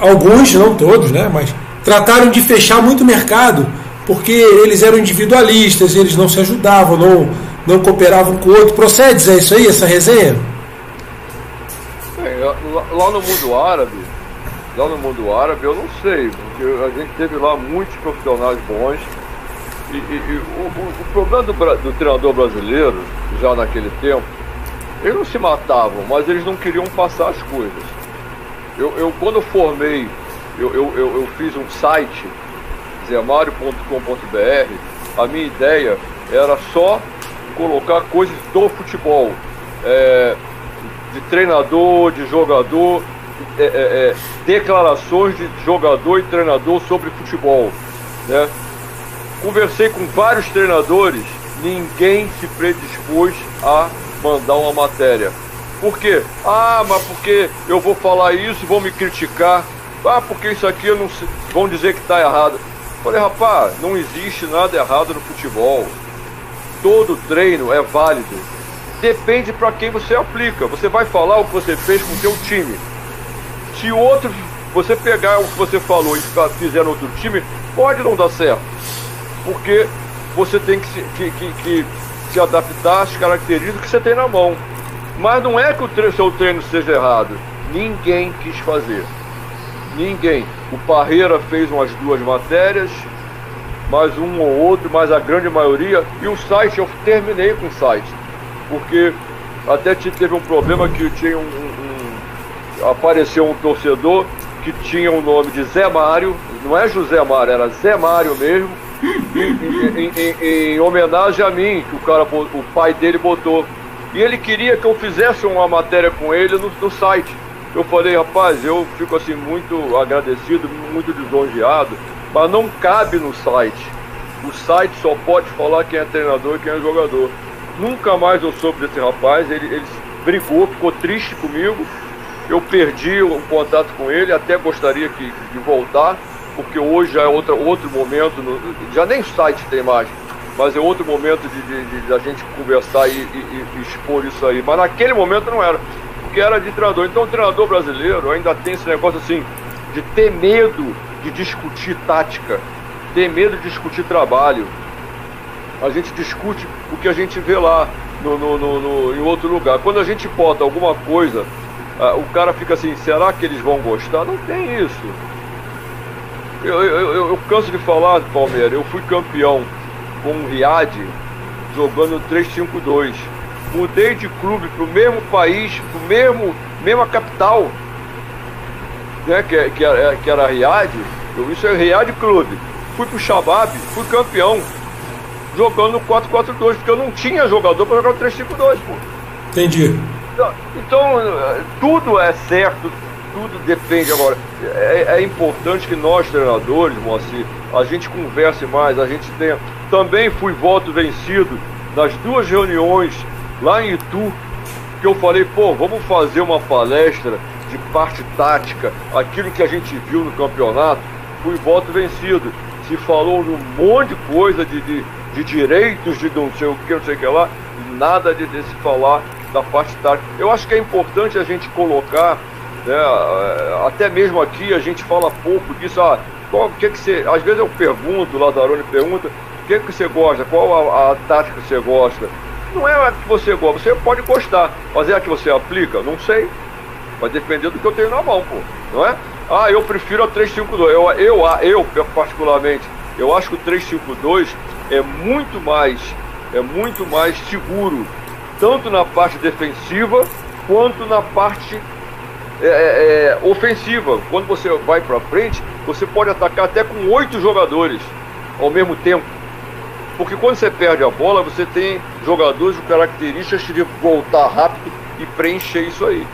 alguns, não todos, né, mas trataram de fechar muito mercado porque eles eram individualistas, eles não se ajudavam, não, não cooperavam com o outro. Procede, é isso aí, essa resenha? Bem, lá no mundo árabe, lá no mundo árabe eu não sei, porque a gente teve lá muitos profissionais bons. E, e, e o, o, problema do, do treinador brasileiro, já naquele tempo, eles não se matavam, mas eles não queriam passar as coisas. Eu, eu quando eu formei, eu, eu, eu, eu fiz um site zemario.com.br, a minha ideia era só colocar coisas do futebol, é, de treinador, de jogador, é, é, é, declarações de jogador e treinador sobre futebol. Né? Conversei com vários treinadores, ninguém se predispôs a mandar uma matéria. Por quê? Ah, mas porque eu vou falar isso e vão me criticar. Ah, porque isso aqui eu não sei. vão dizer que está errado. Falei, rapaz, não existe nada errado no futebol. Todo treino é válido. Depende para quem você aplica. Você vai falar o que você fez com o seu time. Se outro, você pegar o que você falou e fizer no outro time, pode não dar certo. Porque você tem que se, que, que, que se adaptar às características que você tem na mão. Mas não é que o tre seu treino seja errado. Ninguém quis fazer. Ninguém. O Parreira fez umas duas matérias, mais um ou outro, mas a grande maioria. E o site, eu terminei com o site. Porque até teve um problema que tinha um, um, um, apareceu um torcedor que tinha o nome de Zé Mário, não é José Mário, era Zé Mário mesmo, em, em, em, em, homenagem a mim, que o cara, o pai dele botou. E ele queria que eu fizesse uma matéria com ele no, no site eu falei, rapaz, eu fico assim muito agradecido, muito lisonjeado, mas não cabe no site. O site só pode falar quem é treinador e quem é jogador. Nunca mais eu soube desse rapaz, ele, ele brigou, ficou triste comigo. Eu perdi o contato com ele, até gostaria que, de voltar, porque hoje já é outra, outro momento, no, já nem site tem mais, mas é outro momento de, de, de, de a gente conversar e, e, e expor isso aí. Mas naquele momento não era que era de treinador. Então o treinador brasileiro ainda tem esse negócio assim de ter medo de discutir tática, ter medo de discutir trabalho. A gente discute o que a gente vê lá no, no, no, no em outro lugar. Quando a gente bota alguma coisa, uh, o cara fica assim, será que eles vão gostar? Não tem isso. Eu, eu, eu, eu canso de falar, Palmeiras, eu fui campeão com o Riad jogando 3-5-2 mudei de clube para o mesmo país, para o mesmo mesma capital. né, que, que, era, que era Riad, eu, isso é Riad Clube. Fui pro Shabab, fui campeão, jogando no 4-4-2, porque eu não tinha jogador para jogar no 3-5-2, pô. Entendi. Então, então, tudo é certo, tudo depende agora. É, é, importante que nós, treinadores, Moacir, a gente converse mais, a gente tenha. Também fui voto vencido nas duas reuniões lá em Itu, que eu falei, pô, vamos fazer uma palestra de parte tática, aquilo que a gente viu no campeonato, fui voto vencido. Se falou num monte de coisa de, de, de direitos, de não sei o que, não sei o que lá, nada de, de se falar da parte tática. Eu acho que é importante a gente colocar, né, até mesmo aqui a gente fala pouco disso, ah, qual, que que você, às vezes eu pergunto, o Lazarone pergunta, o que, que você gosta, qual a, a tática que você gosta, não é a que você gosta, você pode gostar, mas é a que você aplica? Não sei. Vai depender do que eu tenho na mão, pô. Não é? Ah, eu prefiro a 352. Eu, eu, eu particularmente, eu acho que o 352 é muito mais, é muito mais seguro, tanto na parte defensiva quanto na parte é, é, é ofensiva. Quando você vai para frente, você pode atacar até com oito jogadores ao mesmo tempo. Porque quando você perde a bola, você tem jogadores com características de voltar rápido e preencher isso aí.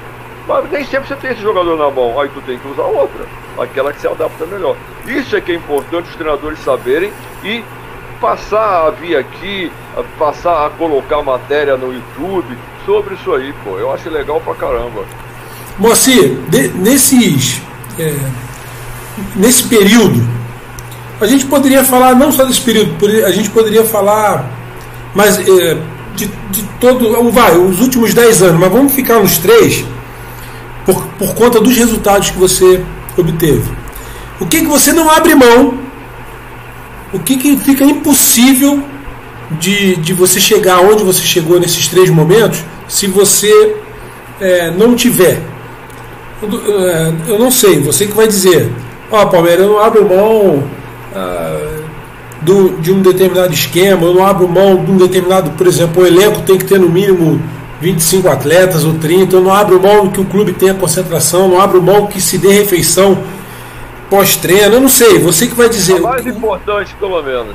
Mas nem sempre você tem esse jogador na mão, aí tu tem que usar outra, aquela que se adapta melhor. Isso é que é importante os treinadores saberem e passar a vir aqui, a passar a colocar matéria no YouTube sobre isso aí, pô. Eu acho legal pra caramba. Moacir, nesses. É, nesse período a gente poderia falar não só desse período, a gente poderia falar mas é, de, de todo, vai, os últimos 10 anos, mas vamos ficar nos três por, por conta dos resultados que você obteve. O que, que você não abre mão? O que, que fica impossível de, de você chegar onde você chegou nesses três momentos se você é, não tiver? Eu, é, não sei, você que vai dizer, ó oh, Palmeiras, eu não abro mão ah, do, de um determinado esquema, eu não abro mão de um determinado, por exemplo, o elenco tem que ter no mínimo 25 atletas ou 30, eu não abro mão que o clube tenha concentração, não abro mão que se dê refeição pós-treino, eu não sei, você que vai dizer. O mais importante, pelo menos.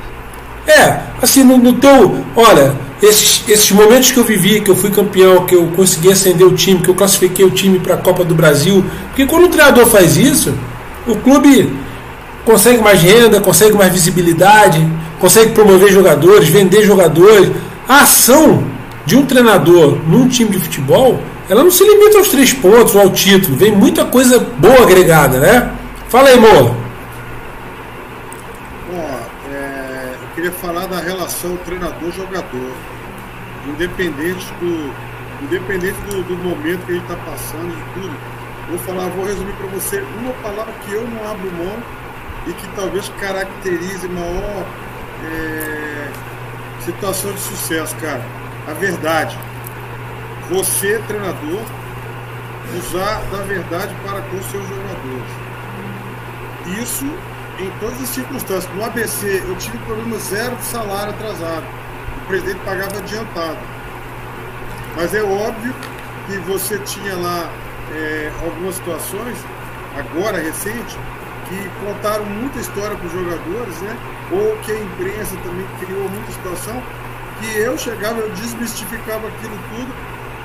É, assim, no, no teu. Olha, esses, esses momentos que eu vivi, que eu fui campeão, que eu consegui acender o time, que eu classifiquei o time para a Copa do Brasil, porque quando o treinador faz isso, o clube consegue mais renda, consegue mais visibilidade, consegue promover jogadores, vender jogadores. A ação de um treinador num time de futebol, ela não se limita aos três pontos ou ao título, vem muita coisa boa agregada, né? Fala aí, Moa. Bom, é, eu queria falar da relação treinador-jogador, independente do, independente do, do momento que a gente está passando, de tudo. Vou falar, vou resumir para você uma palavra que eu não abro mão e que talvez caracterize maior é, situação de sucesso, cara. A verdade. Você, treinador, usar da verdade para com seus jogadores. Isso em todas as circunstâncias. No ABC, eu tive problema zero de salário atrasado. O presidente pagava adiantado. Mas é óbvio que você tinha lá é, algumas situações, agora recente, que contaram muita história para os jogadores, né? Ou que a imprensa também criou muita situação, que eu chegava, eu desmistificava aquilo tudo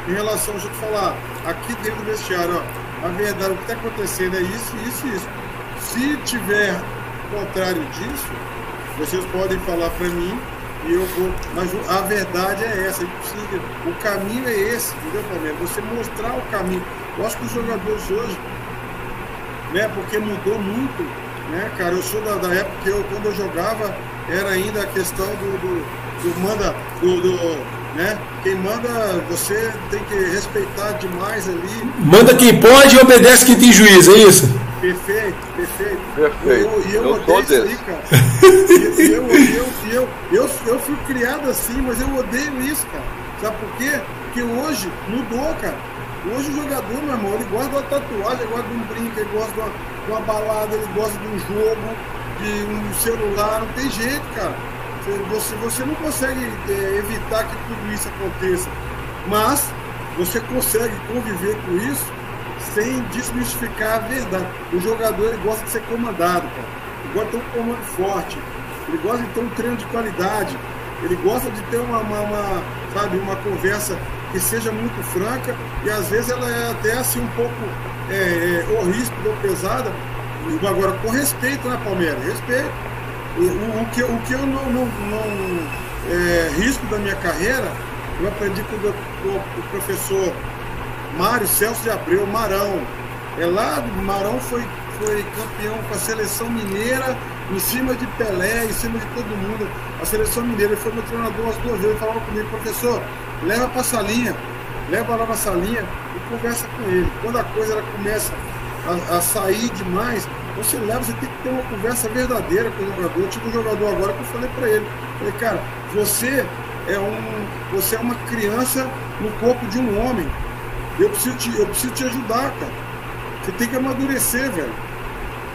em relação a gente falar aqui dentro do vestiário, ó, a verdade, o que está acontecendo é isso, isso e isso. Se tiver contrário disso, vocês podem falar para mim e eu vou. Mas a verdade é essa, precisa, o caminho é esse, entendeu, Palmeiras? Você mostrar o caminho. Eu acho que os jogadores hoje né? Porque mudou muito, né, cara? Eu sou da, da época que eu, quando eu jogava, era ainda a questão do, do, do manda, do, do, né? Quem manda, você tem que respeitar demais ali. Manda quem pode e obedece quem tem juízo, é isso? Perfeito, perfeito. Perfeito. Eu, e eu, eu odeio isso aí, cara. eu, eu, eu, eu, eu fui criado assim, mas eu odeio isso, cara. Sabe por quê? Porque hoje mudou, cara. Hoje o jogador, meu irmão, ele gosta de uma tatuagem, ele gosta de um brinco, ele gosta de uma, de uma balada, ele gosta de um jogo, de um celular, não tem jeito, cara. Você, você não consegue é, evitar que tudo isso aconteça. Mas você consegue conviver com isso sem desmistificar a verdade. O jogador ele gosta de ser comandado, cara. Ele gosta de ter um comando forte. Ele gosta de ter um treino de qualidade. Ele gosta de ter uma, uma, uma sabe, uma conversa que seja muito franca e às vezes ela é até assim um pouco é, é, ou pesada, agora com respeito, né, Palmeiras? Respeito. O, o, o, que, o que eu não, não, não é, risco da minha carreira, eu aprendi com o, o professor Mário Celso de Abreu, Marão. É lá, Marão foi, foi campeão com a seleção mineira, em cima de Pelé, em cima de todo mundo. A seleção mineira, ele foi meu treinador as duas vezes, falava comigo, professor, leva para a salinha, leva lá na salinha e conversa com ele. Quando a coisa ela começa a, a, sair demais, você leva, você tem que ter uma conversa verdadeira com o jogador. Tipo o jogador agora que eu falei para ele. Falei, cara, você é um. Você é uma criança no corpo de um homem. Eu preciso te, eu preciso te ajudar, cara. Você tem que amadurecer, velho.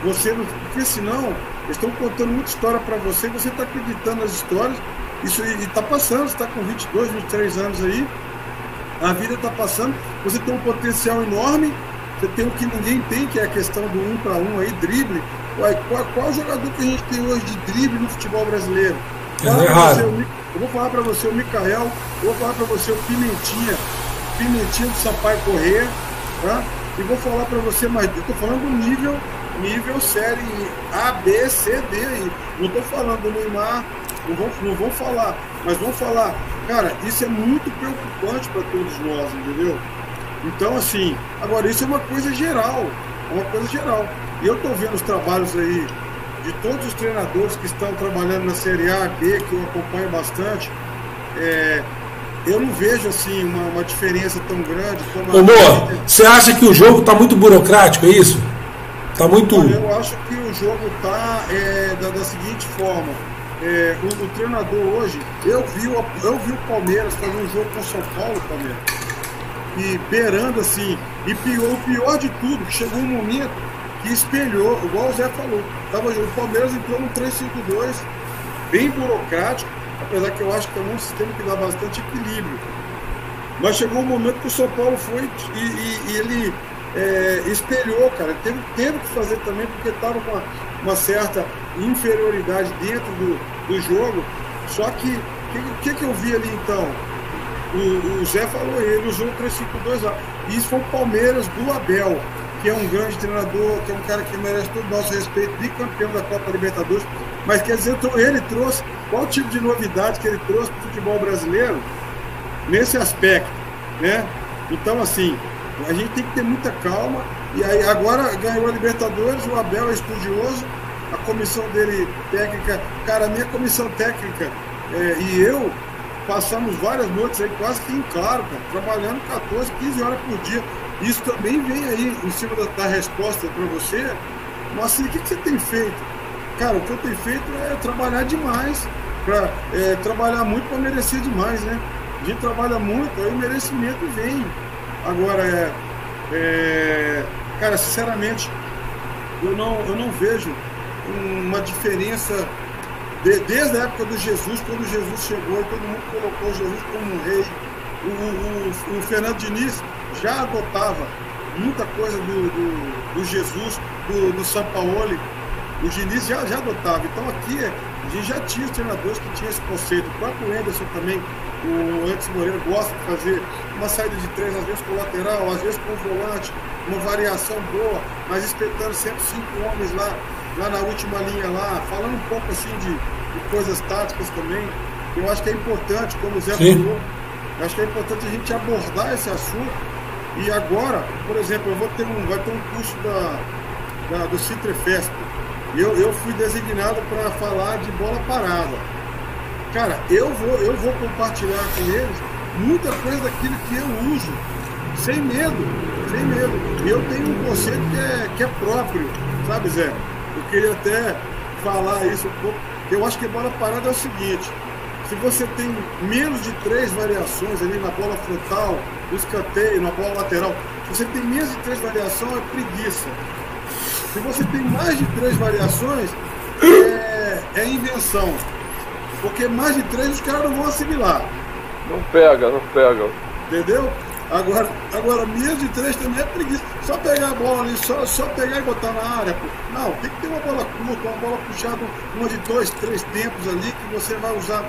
Você porque senão eles estão contando muita história para você, você está acreditando nas histórias, isso está passando, você está com 22, 23 anos aí, a vida está passando, você tem um potencial enorme, você tem o que ninguém tem, que é a questão do um para um aí, drible. Ué, qual, qual jogador que a gente tem hoje de drible no futebol brasileiro? É você, eu vou falar para você o Mikael, eu vou falar para você o Pimentinha, Pimentinha do Sampaio Corrêa, tá? E vou falar para você, mas estou falando do nível, nível série A, B, C, D aí. Não estou falando do Neymar, não vou, não vou falar, mas vou falar, cara, isso é muito preocupante para todos nós, entendeu? Então, assim, agora isso é uma coisa geral, é uma coisa geral. E eu estou vendo os trabalhos aí de todos os treinadores que estão trabalhando na Série A, B, que eu acompanho bastante. É, eu não vejo assim uma, uma diferença tão grande como Ô, Amor, você acha que o jogo está muito burocrático, é isso? Está muito. Olha, eu acho que o jogo está é, da, da, seguinte forma. É, o, o, treinador hoje, eu vi, eu vi o Palmeiras fazer um jogo com o São Paulo, Palmeiras e beirando assim. E pior, o pior de tudo, que chegou um momento que espelhou, igual o Zé falou. Tava, o Palmeiras entrou no 3-5-2, bem burocrático, apesar que eu acho que é um sistema que dá bastante equilíbrio. Mas chegou um momento que o São Paulo foi e, e, e ele é, espelhou, cara. Teve, teve que fazer também, porque estava com uma, uma, certa inferioridade dentro do, do jogo. Só que o que, que, que eu vi ali então? o, o Zé falou, ele usou o 352 lá. Isso foi o Palmeiras do Abel, que é um grande treinador, que é um cara que merece todo o nosso respeito, bicampeão da Copa Libertadores. Mas quer dizer, então, ele trouxe, qual tipo de novidade que ele trouxe para o futebol brasileiro nesse aspecto, né? Então, assim, a gente tem que ter muita calma. E aí, agora ganhou a Libertadores, o Abel é estudioso, a comissão dele técnica, cara, a minha comissão técnica é, e eu, passamos várias noites aí quase que em claro, cara, trabalhando 14, 15 horas por dia. Isso também vem aí em cima da, da resposta para você. Mas assim, o que, que, você tem feito? Cara, o que eu tenho feito é trabalhar demais, para é, trabalhar muito para merecer demais, né? A gente trabalha muito, aí o merecimento vem. Agora, é, é, cara, sinceramente, eu não, eu não vejo uma diferença de, desde a época do Jesus, quando Jesus chegou e todo mundo colocou Jesus como um rei, o, o, o Fernando Diniz já adotava muita coisa do, do, do Jesus, do, do São Paulo, o Diniz já, já adotava. Então aqui a gente já tinha os treinadores que tinham esse conceito. O próprio Anderson também, o Antes Moreira gosta de fazer uma saída de três, às vezes com o lateral, às vezes com o volante, uma variação boa, mas espetando sempre cinco homens lá lá na última linha lá, falando um pouco assim de, de coisas táticas também. Eu acho que é importante, como o Zé falou, acho que é importante a gente abordar esse assunto. E agora, por exemplo, eu vou ter um, vai ter um curso da, da do Citrefesp. Eu, eu fui designado para falar de bola parada. Cara, eu vou, eu vou compartilhar com eles muita coisa daquilo que eu uso, sem medo, sem medo. E eu tenho um conceito que é, que é próprio, sabe, Zé? Eu queria até falar isso um pouco. Eu acho que bola parada é o seguinte: se você tem menos de três variações ali na bola frontal, no escanteio, na bola lateral, se você tem menos de três variações, é preguiça. Se você tem mais de três variações, é, é invenção. Porque mais de três os caras não vão assimilar. Não pega, não pega. Entendeu? Agora, agora mesmo de três também é preguiça. Só pegar a bola ali, só, só pegar e botar na área. Pô. Não, tem que ter uma bola curta, uma bola puxada, uma de dois, três tempos ali que você vai usar.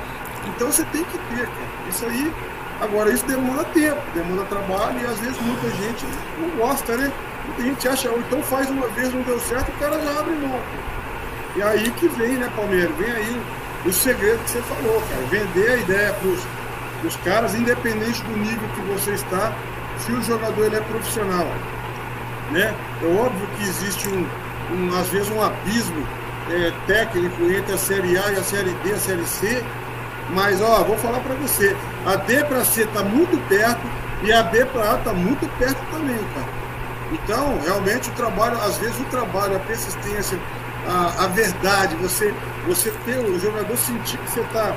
Então você tem que ter, cara. Isso aí. Agora, isso demanda tempo, demanda trabalho e às vezes muita gente não gosta, né? Muita gente acha, ou então faz uma vez, não deu certo, o cara já abre mão. E aí que vem, né, Palmeiras? Vem aí o, segredo que você falou, cara. Vender a ideia pros os caras, independente do nível que você está, se o jogador ele é profissional. Né? É óbvio que existe um, um às vezes um abismo é, técnico entre a Série A e a Série D, a Série C, mas ó, vou falar para você, a D para C está muito perto e a B para A está muito perto também, cara. Então, realmente o trabalho, às vezes o trabalho, a persistência, a, a verdade, você, você ter o jogador sentir que você está,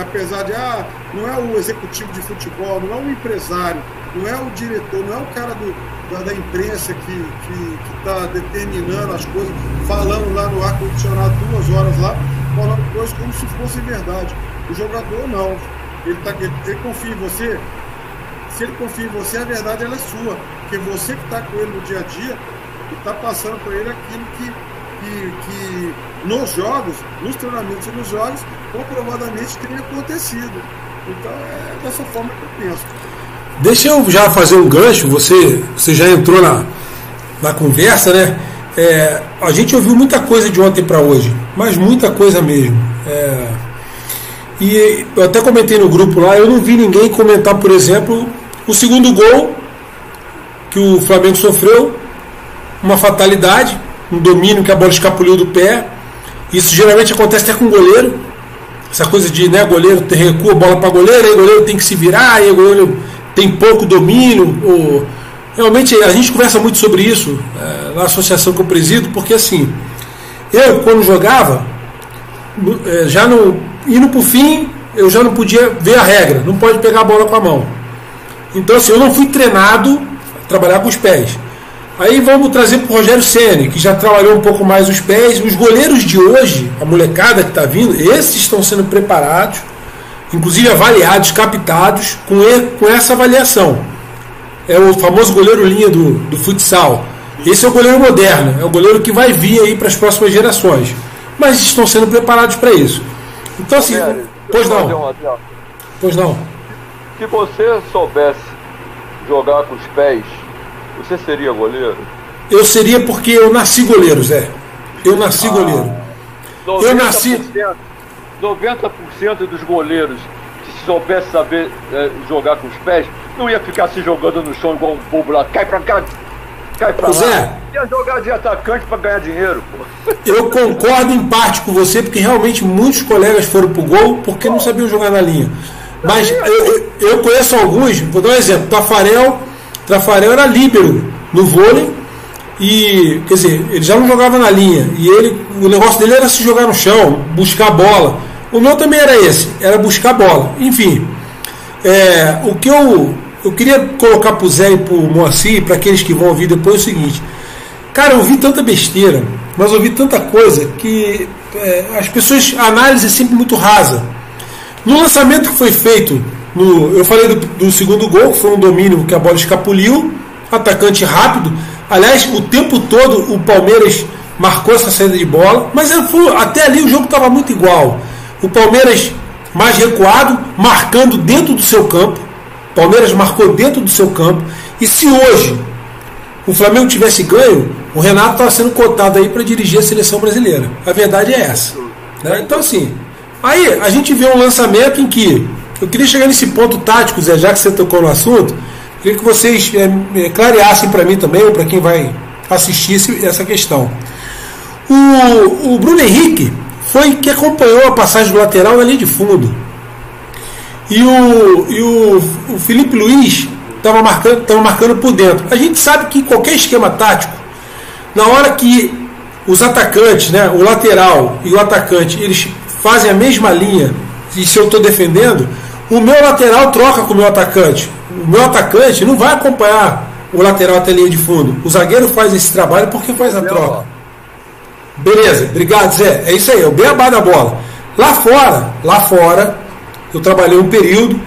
apesar de, ah, não é o executivo de futebol, não é o empresário, não é o diretor, não é o cara do, da, da imprensa que está determinando as coisas, falando lá no ar-condicionado duas horas lá, falando coisas como se fosse verdade. O jogador não. Ele, tá, ele, ele confia em você. Ele confia em você, a verdade ela é sua. Porque você que está com ele no dia a dia, está passando para ele aquilo que que, que nos jogos, nos treinamentos e nos jogos, comprovadamente tem acontecido. Então é dessa forma que eu penso. Deixa eu já fazer um gancho, você, você já entrou na, na conversa, né? É, a gente ouviu muita coisa de ontem para hoje, mas muita coisa mesmo. É, e eu até comentei no grupo lá, eu não vi ninguém comentar, por exemplo, o segundo gol que o Flamengo sofreu, uma fatalidade, um domínio que a bola escapuliu do pé. Isso geralmente acontece até com o goleiro. Essa coisa de né, goleiro recua a bola para goleiro, aí o goleiro tem que se virar, aí o goleiro tem pouco domínio. Ou... Realmente a gente conversa muito sobre isso é, na associação que eu presido, porque assim, eu quando jogava, é, já no, indo para o fim, eu já não podia ver a regra, não pode pegar a bola com a mão. Então assim, eu não fui treinado a trabalhar com os pés. Aí vamos trazer para o Rogério Ceni, que já trabalhou um pouco mais os pés. Os goleiros de hoje, a molecada que está vindo, esses estão sendo preparados, inclusive avaliados, captados com, com essa avaliação. É o famoso goleiro linha do, do futsal. Esse é o goleiro moderno, é o goleiro que vai vir aí para as próximas gerações. Mas estão sendo preparados para isso. Então assim, pois não. Pois não. Se você soubesse jogar com os pés você seria goleiro? Eu seria porque eu nasci goleiro, Zé. Eu nasci ah, goleiro. Eu nasci. 90% dos goleiros, se soubesse saber é, jogar com os pés, não ia ficar se jogando no chão igual um bobo lá. Cai pra cá, cai pra Zé, lá. Ia jogar de atacante para ganhar dinheiro, pô. Eu concordo em parte com você, porque realmente muitos colegas foram pro gol porque não sabiam jogar na linha. Mas eu, eu conheço alguns, vou dar um exemplo, Tafarel Trafarel era líbero no vôlei e, quer dizer, ele já não jogava na linha e ele, o negócio dele era se jogar no chão, buscar bola. O meu também era esse, era buscar bola. Enfim, é, o que eu, eu queria colocar para o Zé e para o Moacir, para aqueles que vão ouvir depois, é o seguinte: cara, eu ouvi tanta besteira, mas ouvi tanta coisa que é, as pessoas, a análise é sempre muito rasa. No lançamento que foi feito no, eu falei do, do, segundo gol, que foi um domínio que a bola escapuliu, atacante rápido. Aliás, o tempo todo o Palmeiras marcou essa saída de bola, mas até ali o jogo estava muito igual. O Palmeiras mais recuado, marcando dentro do seu campo. Palmeiras marcou dentro do seu campo. E se hoje o Flamengo tivesse ganho, o Renato estava sendo cotado aí para dirigir a seleção brasileira. A verdade é essa. Né? Então, assim, aí a gente vê um lançamento em que eu queria chegar nesse ponto tático, Zé, já que você tocou no assunto, queria que vocês é, clareassem para mim também, ou para quem vai assistir essa questão. O, o Bruno Henrique foi que acompanhou a passagem do lateral na linha de fundo. E o, e o, o Felipe Luiz estava marcando, tava marcando por dentro. A gente sabe que qualquer esquema tático, na hora que os atacantes, né, o lateral e o atacante, eles fazem a mesma linha, e se eu estou defendendo, o meu lateral troca com o meu atacante. O meu atacante não vai acompanhar o lateral até a linha de fundo. O zagueiro faz esse trabalho porque faz a troca. Beleza, obrigado Zé. É isso aí, é o beabá da bola. Lá fora, lá fora, eu trabalhei um período,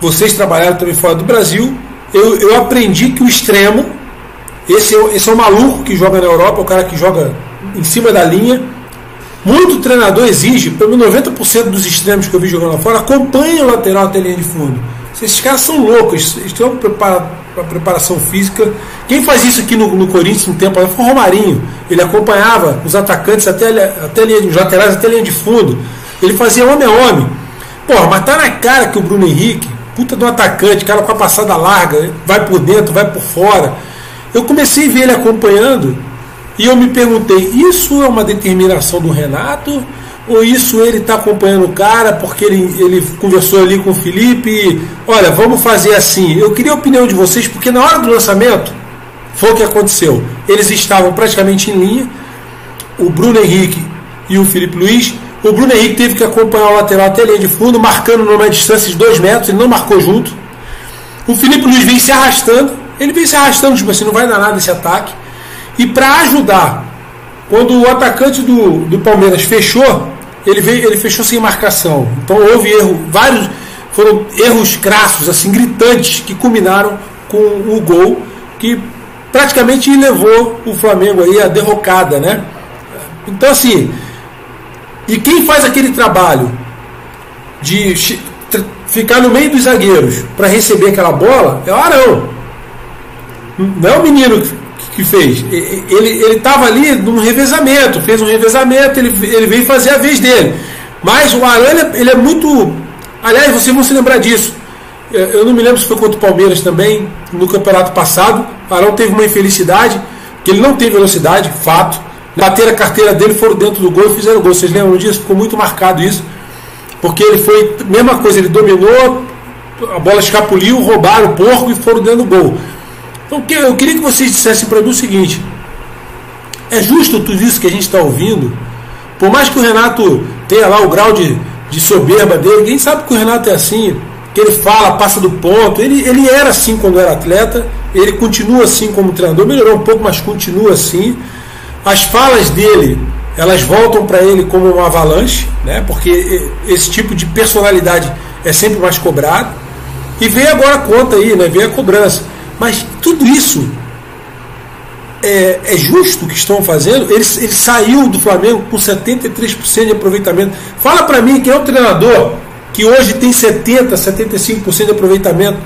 vocês trabalharam também fora do Brasil, eu, eu aprendi que o extremo, esse, é esse é o maluco que joga na Europa, o cara que joga em cima da linha. Muito treinador exige, pelo menos 90% dos extremos que eu vi jogando lá fora, acompanha o lateral até a linha de fundo. Esses caras são loucos, eles têm uma preparação física. Quem faz isso aqui no, no Corinthians um tempo foi o Romarinho. Ele acompanhava os atacantes até, até a linha, os laterais até a linha de fundo. Ele fazia homem a homem. Porra, mas tá na cara que o Bruno Henrique, puta do atacante, cara com a passada larga, vai por dentro, vai por fora. Eu comecei a ver ele acompanhando e eu me perguntei: isso é uma determinação do Renato? Ou isso ele está acompanhando o cara porque ele, ele conversou ali com o Felipe? E, Olha, vamos fazer assim. Eu queria a opinião de vocês, porque na hora do lançamento foi o que aconteceu. Eles estavam praticamente em linha, o Bruno Henrique e o Felipe Luiz o Bruno Henrique teve que acompanhar o lateral até a linha de fundo, marcando numa distância de 2 metros, ele não marcou junto. O Felipe Luiz vem se arrastando, ele vem se arrastando, tipo assim, não vai dar nada esse ataque. E para ajudar, quando o atacante do, do Palmeiras fechou, ele, veio, ele fechou sem marcação. Então houve erro, vários foram erros crassos, assim, gritantes, que culminaram com o gol que praticamente levou o Flamengo aí à derrocada, né? Então assim, e quem faz aquele trabalho de ficar no meio dos zagueiros para receber aquela bola é o Arão. Não é o menino que fez. Ele estava ali num revezamento, fez um revezamento, ele, ele veio fazer a vez dele. Mas o Arão ele é, é muito. Aliás, vocês vão se lembrar disso. Eu não me lembro se foi contra o Palmeiras também, no campeonato passado. O Arão teve uma infelicidade, que ele não tem velocidade, fato bateram a carteira dele, foram dentro do gol e fizeram gol. Vocês lembram disso? Ficou muito marcado isso. Porque ele foi, mesma coisa, ele dominou, a bola escapuliu, roubaram o porco e foram dentro do gol. Então eu queria que vocês dissessem para mim o seguinte: é justo tudo isso que a gente está ouvindo? Por mais que o Renato tenha lá o grau de, de soberba dele, quem sabe que o Renato é assim, que ele fala, passa do ponto. Ele, ele era assim quando era atleta, ele continua assim como treinador, melhorou um pouco, mas continua assim. As falas dele, elas voltam para ele como uma avalanche, né? porque esse tipo de personalidade é sempre mais cobrado. E vem agora a conta aí, né? vem a cobrança. Mas tudo isso é, é justo que estão fazendo? Ele, ele saiu do Flamengo com 73% de aproveitamento. Fala para mim quem é o treinador que hoje tem 70%, 75% de aproveitamento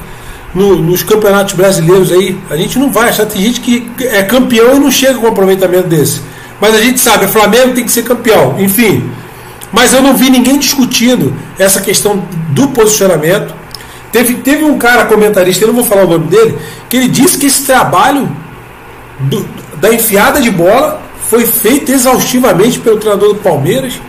no, nos campeonatos brasileiros aí, a gente não vai achar. Tem gente que é campeão e não chega com um aproveitamento desse. Mas a gente sabe, o Flamengo tem que ser campeão, enfim. Mas eu não vi ninguém discutindo essa questão do posicionamento. Teve, teve um cara comentarista, eu não vou falar o nome dele, que ele disse que esse trabalho do, da enfiada de bola foi feito exaustivamente pelo treinador do Palmeiras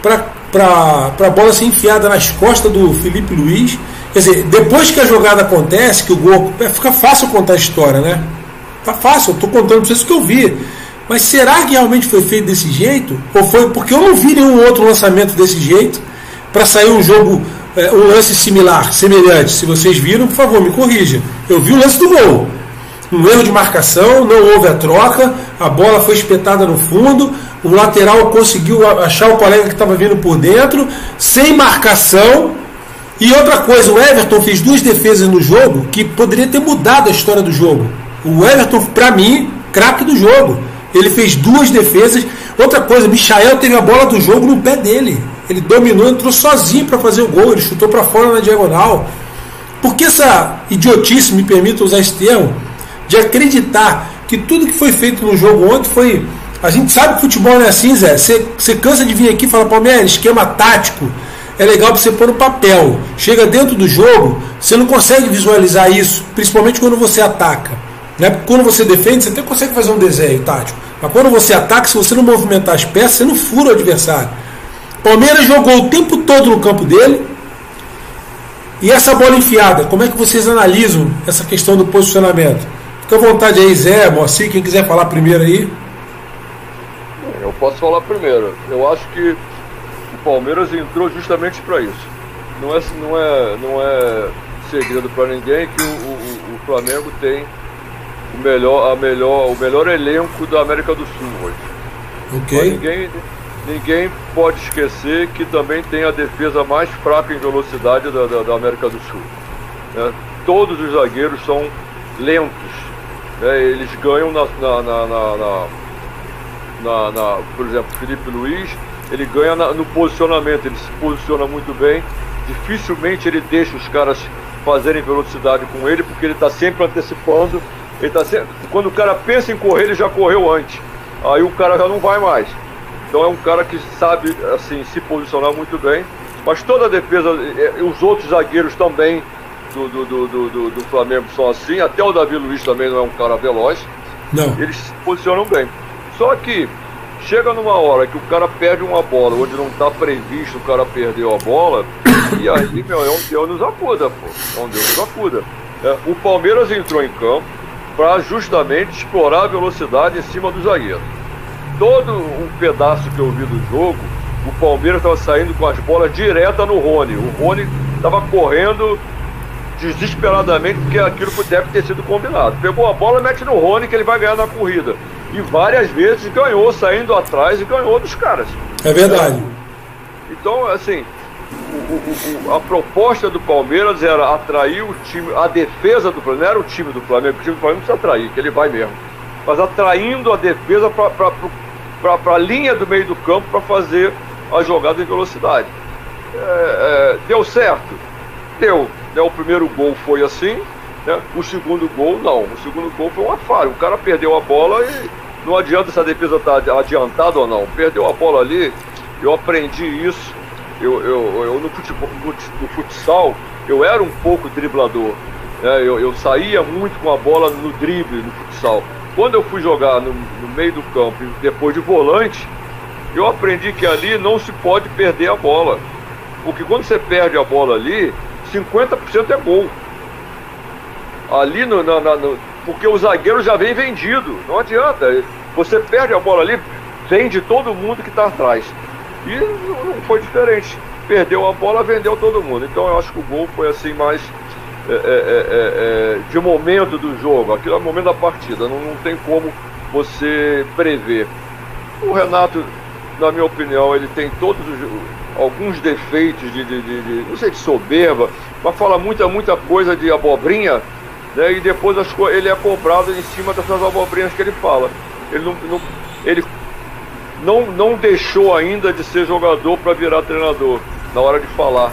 para a bola ser enfiada nas costas do Felipe Luiz Quer dizer, depois que a jogada acontece, que o gol. É, fica fácil contar a história, né? Tá fácil, eu estou contando para vocês o que eu vi. Mas será que realmente foi feito desse jeito? Ou foi porque eu não vi nenhum outro lançamento desse jeito para sair um jogo, é, um lance similar, semelhante? Se vocês viram, por favor, me corrija. Eu vi o lance do gol. Um erro de marcação, não houve a troca, a bola foi espetada no fundo, o lateral conseguiu achar o colega que estava vindo por dentro, sem marcação, e outra coisa, o Everton fez duas defesas no jogo que poderia ter mudado a história do jogo. O Everton, para mim, craque do jogo. Ele fez duas defesas. Outra coisa, Michael teve a bola do jogo no pé dele. Ele dominou, entrou sozinho para fazer o gol. Ele chutou para fora na diagonal. Por que essa idiotice, me permita usar esse termo, de acreditar que tudo que foi feito no jogo ontem foi. A gente sabe que futebol não é assim, Zé. Você, você cansa de vir aqui e falar, Palmeiras, esquema tático é legal para você pôr no papel. Chega dentro do jogo, você não consegue visualizar isso, principalmente quando você ataca. Né? Quando você defende, você até consegue fazer um desenho tático. Mas quando você ataca, se você não movimentar as peças, você não fura o adversário. Palmeiras jogou o tempo todo no campo dele. E essa bola enfiada, como é que vocês analisam essa questão do posicionamento? Fica à vontade aí, Zé, Moacir, quem quiser falar primeiro aí. Eu posso falar primeiro. Eu acho que Palmeiras entrou justamente para isso. Não é, não é, não é segredo para ninguém que o, o, o, Flamengo tem o melhor, a melhor, o melhor elenco da América do Sul hoje. Ok. ninguém, ninguém pode esquecer que também tem a defesa mais fraca em velocidade da, da, da América do Sul. Né? todos os zagueiros são lentos. Né? Eles ganham na, na, na, na, na por exemplo, Felipe Luiz, ele ganha no posicionamento, ele se posiciona muito bem. Dificilmente ele deixa os caras fazerem velocidade com ele, porque ele está sempre antecipando. Ele tá sempre, quando o cara pensa em correr, ele já correu antes. Aí o cara já não vai mais. Então é um cara que sabe assim se posicionar muito bem. Mas toda a defesa, os outros zagueiros também do, do, do, do, do Flamengo são assim. Até o Davi Luiz também não é um cara veloz. Não. Eles se posicionam bem. Só que chega numa hora que o cara perde uma bola onde não está previsto o cara perdeu a bola, e aí, meu, é um Deus nos acuda, pô. É um Deus nos acuda. É, o Palmeiras entrou em campo para justamente explorar a velocidade em cima do zagueiro. Todo um pedaço que eu vi do jogo, o Palmeiras estava saindo com as bolas direta no Rony. O Rony estava correndo desesperadamente porque aquilo deve ter sido combinado. Pegou a bola, mete no Rony que ele vai ganhar na corrida. E várias vezes ganhou, saindo atrás e ganhou dos caras. É verdade. Então, assim, o, o, a proposta do Palmeiras era atrair o time, a defesa do Flamengo, não era o time do Flamengo, o time do Flamengo precisa atrair, que ele vai mesmo. Mas atraindo a defesa para a linha do meio do campo para fazer a jogada em velocidade. É, é, deu certo? Deu. Né? O primeiro gol foi assim, né? o segundo gol não. O segundo gol foi uma falha. O cara perdeu a bola e não adianta se a defesa estar tá adiantada ou não. Perdeu a bola ali, eu aprendi isso eu, eu, eu no, futebol, no, futsal, eu era um pouco driblador. Né? Eu, eu saía muito com a bola no drible, no futsal. Quando eu fui jogar no meio do campo, depois de volante, eu aprendi que ali não se pode perder a bola. Porque quando você perde a bola ali, 50% é gol. Ali no, no, porque o zagueiro já vem vendido. Não adianta. Você perde a bola ali, vende todo mundo que está atrás. E não foi diferente. Perdeu a bola, vendeu todo mundo. Então eu acho que o gol foi assim mais é, é, é, é, é de momento do jogo. Aquilo é o momento da partida. Não, não tem como você prever. O Renato, na minha opinião, ele tem todos os, alguns defeitos de, de, de, de, não sei, de soberba, mas fala muita, muita coisa de abobrinha, né? E depois as, ele é cobrado em cima dessas abobrinhas que ele fala. Ele não, não ele não, não deixou ainda de ser jogador para virar treinador na hora de falar.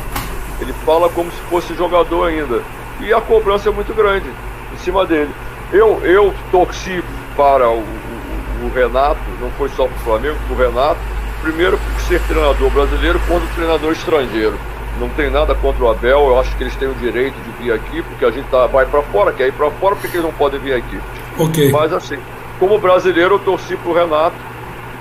Ele fala como se fosse jogador ainda. E a cobrança é muito grande em cima dele. Eu, eu torci para o, o, o Renato, não foi só para o Flamengo, para o Renato. Primeiro, por ser treinador brasileiro contra o treinador estrangeiro. Não tem nada contra o Abel, eu acho que eles têm o direito de vir aqui, porque a gente tá, vai para fora, quer ir para fora, porque eles não podem vir aqui. Ok. Mas assim, como brasileiro, eu torci para o Renato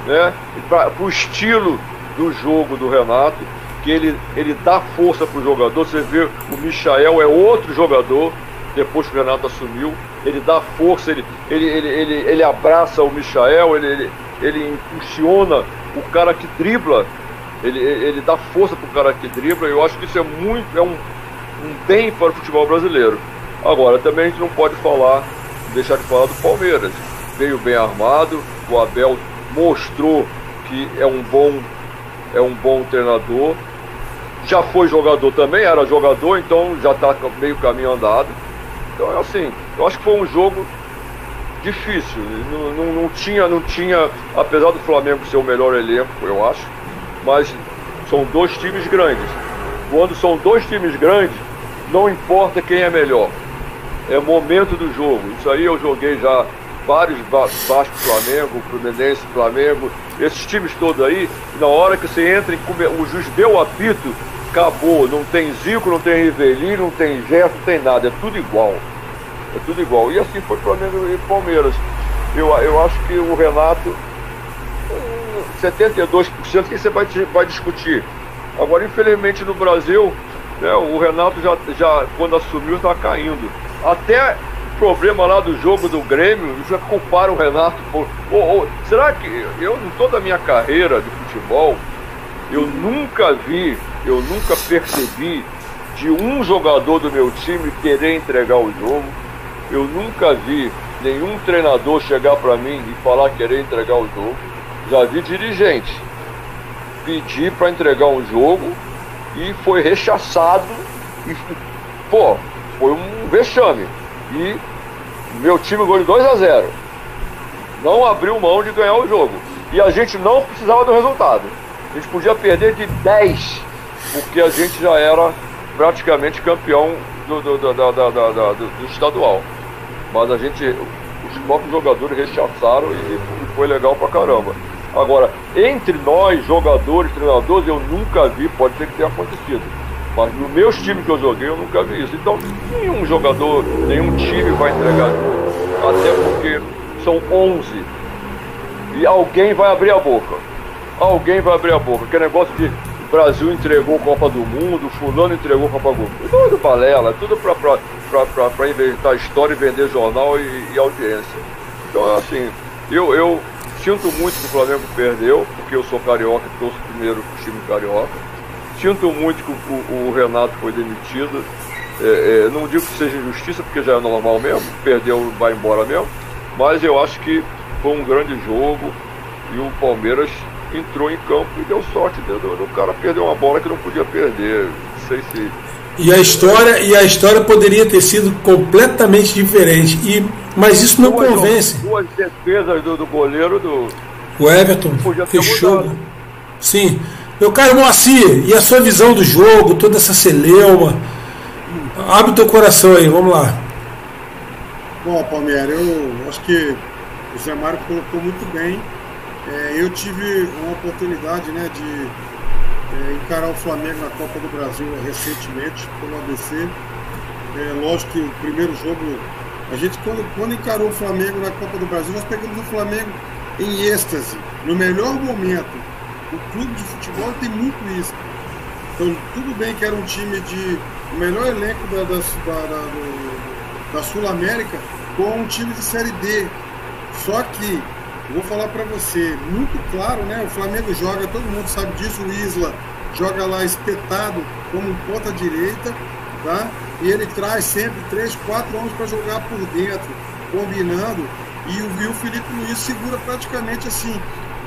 né? Para o estilo do jogo do Renato, que ele, ele dá força para o jogador. Você vê o Michael é outro jogador, depois que o Renato assumiu, ele dá força, ele, ele, ele, ele, ele abraça o Michael, ele, ele, ele impulsiona o cara que dribla, ele, ele dá força para o cara que dribla, eu acho que isso é muito, é um, um bem para o futebol brasileiro. Agora, também a gente não pode falar, deixar de falar do Palmeiras. Veio bem armado, o Abel mostrou que é um bom é um bom treinador. Já foi jogador também, era jogador, então já está meio caminho andado. Então assim, eu acho que foi um jogo difícil. Não, não, não, tinha, não tinha, apesar do Flamengo ser o melhor elenco, eu acho, mas são dois times grandes. Quando são dois times grandes, não importa quem é melhor. É momento do jogo. Isso aí eu joguei já vários Vasco, Flamengo, Fluminense, Flamengo, esses times todos aí, na hora que você entra e o juiz deu o apito, acabou, não tem Zico, não tem Rivelino, não tem Gerson, não tem nada, é tudo igual. É tudo igual. E assim foi Flamengo e Palmeiras. Eu, eu acho que o Renato, 72%, que você vai, vai discutir. Agora, infelizmente no Brasil, né, o Renato já, já quando assumiu, está caindo. Até problema lá do jogo do Grêmio, já culparam o Renato por. Oh, oh, será que eu, em toda a minha carreira de futebol, eu nunca vi, eu nunca percebi de um jogador do meu time querer entregar o jogo. Eu nunca vi nenhum treinador chegar para mim e falar querer entregar o jogo. Já vi dirigente pedir para entregar um jogo e foi rechaçado. E, pô, foi um vexame. E meu time ganhou de 2 a 0 Não abriu mão de ganhar o jogo. E a gente não precisava do resultado. A gente podia perder de 10, porque a gente já era praticamente campeão do, do, do, do, estadual. Mas a gente, os próprios jogadores rechaçaram e foi legal pra caramba. Agora, entre nós, jogadores, treinadores, eu nunca vi, pode ser que tenha acontecido. Mas nos meus times que eu joguei, eu nunca vi isso. Então, nenhum jogador, nenhum time vai entregar. Até porque são 11. E alguém vai abrir a boca. Alguém vai abrir a boca. Que negócio de Brasil entregou Copa do Mundo, fulano entregou Copa do Mundo. Tudo balela, tudo pra inventar história e vender jornal e, e audiência. Então, assim, eu, eu Sinto muito que o Flamengo perdeu, porque eu sou carioca e torço primeiro o time carioca. Sinto muito que o, o Renato foi demitido. É, é, não digo que seja injustiça, porque já é normal mesmo, perdeu, vai embora mesmo. Mas eu acho que foi um grande jogo e o Palmeiras entrou em campo e deu sorte. O cara perdeu uma bola que não podia perder. Não sei se e a história e a história poderia ter sido completamente diferente. E, mas isso não duas, convence. Duas defesas do, do goleiro do. O Everton fechou. Sim. Meu caro Moacir, e a sua visão do jogo, toda essa celeuma? Abre o teu coração aí, vamos lá. Bom, Palmeiras, eu acho que o Zé Mário colocou muito bem. É, eu tive uma oportunidade né, de é, encarar o Flamengo na Copa do Brasil recentemente pelo ABC. É, lógico que o primeiro jogo, a gente quando, quando encarou o Flamengo na Copa do Brasil, nós pegamos o Flamengo em êxtase, no melhor momento. O clube de futebol tem muito isso. Então, tudo bem que era um time de o melhor elenco da, da, da, da Sul América com um time de Série D. Só que vou falar para você, muito claro, né? O Flamengo joga, todo mundo sabe disso, o Isla joga lá espetado como um ponta direita, tá? E ele traz sempre três, quatro homens para jogar por dentro, combinando. E o, e o Felipe Luiz segura praticamente assim,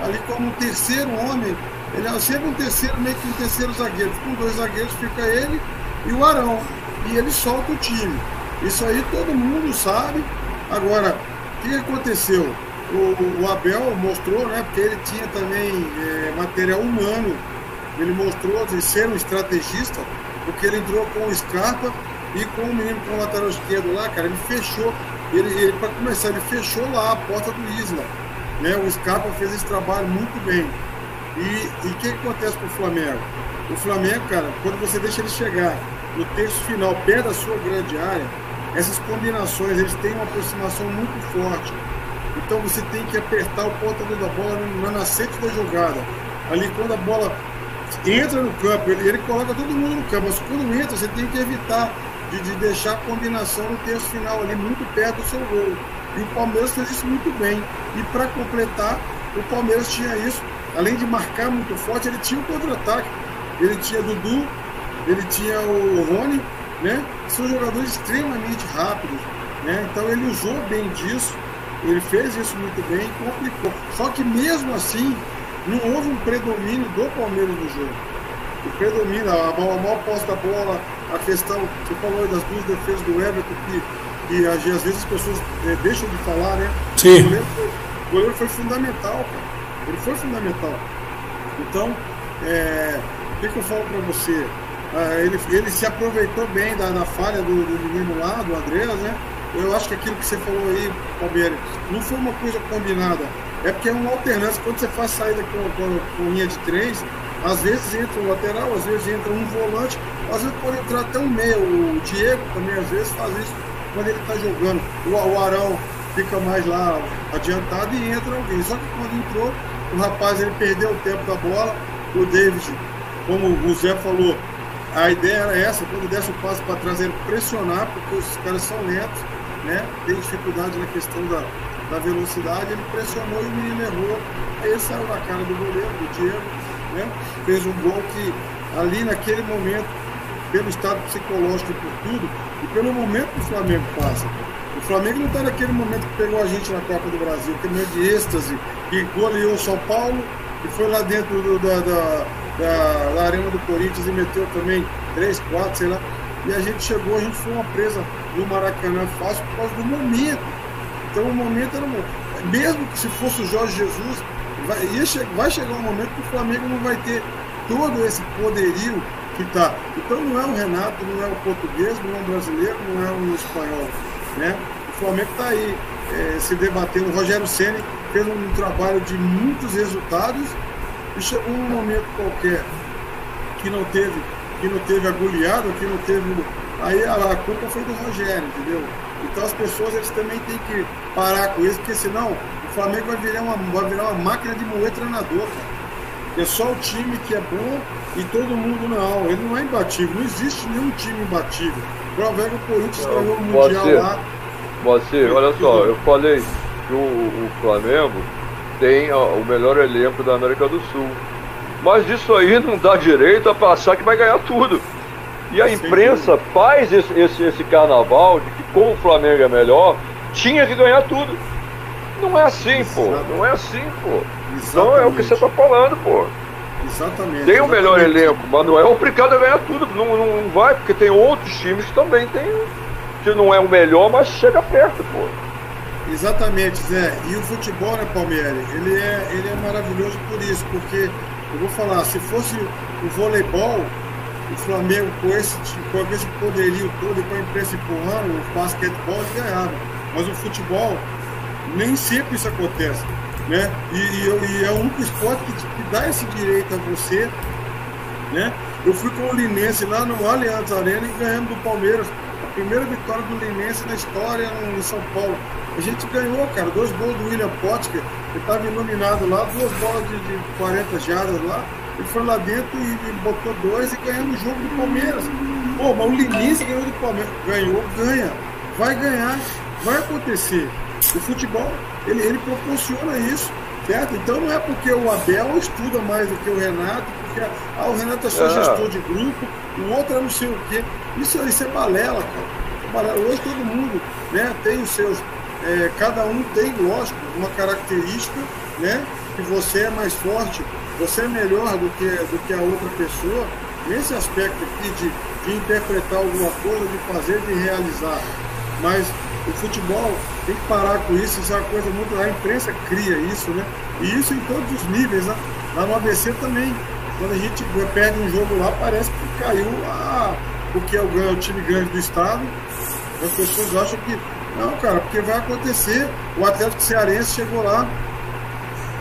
ali como um terceiro homem. Ele é sempre um terceiro, meio que um terceiro zagueiro. Com dois zagueiros fica ele e o Arão. E ele solta o time. Isso aí todo mundo sabe. Agora, o que aconteceu? O, o, Abel mostrou, né, porque ele tinha também é, material humano, ele mostrou de ser um estrategista, porque ele entrou com o Scarpa e com o menino com o lateral esquerdo lá, cara, ele fechou, ele, ele para começar, ele fechou lá a porta do Isla. Né, o Scarpa fez esse trabalho muito bem. E o que, que acontece com o Flamengo? O Flamengo, cara, quando você deixa ele chegar no terço final, perto da sua grande área, essas combinações, eles têm uma aproximação muito forte. Então você tem que apertar o portador da bola na nascente da jogada. Ali quando a bola entra no campo, ele, ele coloca todo mundo no campo, mas quando entra, você tem que evitar de, de deixar a combinação no terço final ali muito perto do seu gol. E o Palmeiras fez isso muito bem. E para completar, o Palmeiras tinha isso. Além de marcar muito forte, ele tinha o um contra-ataque. Ele tinha Dudu, ele tinha o Rony, né? São jogadores extremamente rápidos. Né? Então ele usou bem disso ele fez isso muito bem e complicou. Só que mesmo assim, não houve um predomínio do Palmeiras no jogo. O predomínio, a maior posse da bola, a questão, você falou das duas defesas do Everton, que, que às vezes as pessoas é, deixam de falar, né? Sim. O goleiro, foi, o goleiro foi fundamental, cara. Ele foi fundamental. Então, é, o que, que eu falo para você? Ah, ele, ele se aproveitou bem da, da falha do, do menino lá, do Andreas, né? Eu acho que aquilo que você falou aí, Palmeiras, não foi uma coisa combinada. É porque é uma alternância. Quando você faz saída com, com, com linha de três, às vezes entra um lateral, às vezes entra um volante, às vezes pode entrar até um meio. O Diego também às vezes faz isso quando ele está jogando. O, o Arão fica mais lá adiantado e entra alguém. Só que quando entrou, o rapaz ele perdeu o tempo da bola. O David, como o Zé falou, a ideia era essa, quando desse o passo para trás, ele pressionar, porque os caras são lentos né, tem dificuldade na questão da, da velocidade, ele pressionou e o menino errou. Aí saiu na cara do goleiro, do Diego, né, fez um gol que ali naquele momento, pelo estado psicológico e por tudo, e pelo momento que o Flamengo passa. O Flamengo não está naquele momento que pegou a gente na Copa do Brasil, aquele momento de êxtase, que goleou São Paulo e foi lá dentro do, da, da, da, da, Arena do Corinthians e meteu também 3, 4, sei lá. E a gente chegou, a gente foi uma presa no Maracanã fácil por causa do momento. Então o momento era um, mesmo que se fosse o Jorge Jesus, vai, ia, vai chegar um momento que o Flamengo não vai ter todo esse poderio que está. Então não é o Renato, não é o português, não é o brasileiro, não é o espanhol. Né? O Flamengo está aí é, se debatendo. O Rogério Senna fez um trabalho de muitos resultados e chegou um momento qualquer que não teve, que não teve agulhado, que não teve. Aí a, culpa foi do Rogério, entendeu? Então as pessoas eles também têm que parar com isso, porque senão o Flamengo vai virar uma, vai virar uma máquina de moer treinador, cara. É só o time que é bom e todo mundo não. Ele não é imbatível. Não existe nenhum time imbatível. Prova é que o Corinthians ganhou o Mundial você, lá. Você, olha só, eu falei que o, o Flamengo tem o melhor elenco da América do Sul. Mas isso aí não dá direito a passar que vai ganhar tudo. E a imprensa faz esse, esse, esse carnaval de que como o Flamengo é melhor, tinha que ganhar tudo. Não é assim, pô. Não é assim, pô. Não é o que você tá falando, pô. Exatamente. Tem o exatamente. melhor elenco, mas não é obrigado a ganhar tudo. Não, não vai, porque tem outros times que também tem. Que não é o melhor, mas chega perto, pô. Exatamente, Zé. E o futebol, né, Palmeiras? Ele é, ele é maravilhoso por isso, porque eu vou falar, se fosse o voleibol, o Flamengo com esse, com esse poderio todo e com a imprensa empurrando, o basquetebol ganhava. Mas o futebol, nem sempre isso acontece. Né? E, e, e é o único esporte que, que, dá esse direito a você. Né? Eu fui com o Linense lá no Allianz Arena e ganhamos do Palmeiras. Primeira vitória do Linense na história em São Paulo. A gente ganhou, cara, dois gols do William Potker, que estava iluminado lá, duas bolas de, de 40 jardas lá. Ele foi lá dentro e, e botou dois e ganhamos o jogo do Palmeiras. Pô, mas o Linense ganhou do Palmeiras. Ganhou, ganha. Vai ganhar, vai acontecer. O futebol, ele, ele proporciona isso, certo? Então não é porque o Abel estuda mais do que o Renato, porque ah, o Renato é só É. gestor de grupo, o outro é não sei o quê. Isso, isso é balela, cara. É balela. Hoje todo mundo né, tem os seus. é, cada um tem, lógico, uma característica, né? Que você é mais forte, você é melhor do que, do que a outra pessoa, nesse aspecto aqui de, de interpretar alguma coisa, de fazer, de realizar. Mas o futebol tem que parar com isso, isso é uma coisa muito. A imprensa cria isso, né? E isso em todos os níveis, né? Lá no ABC também. Quando a gente perde um jogo lá, parece que caiu a, porque é o, o time grande do estado. As pessoas acham que. Não, cara, porque vai acontecer. O Atlético Cearense chegou lá,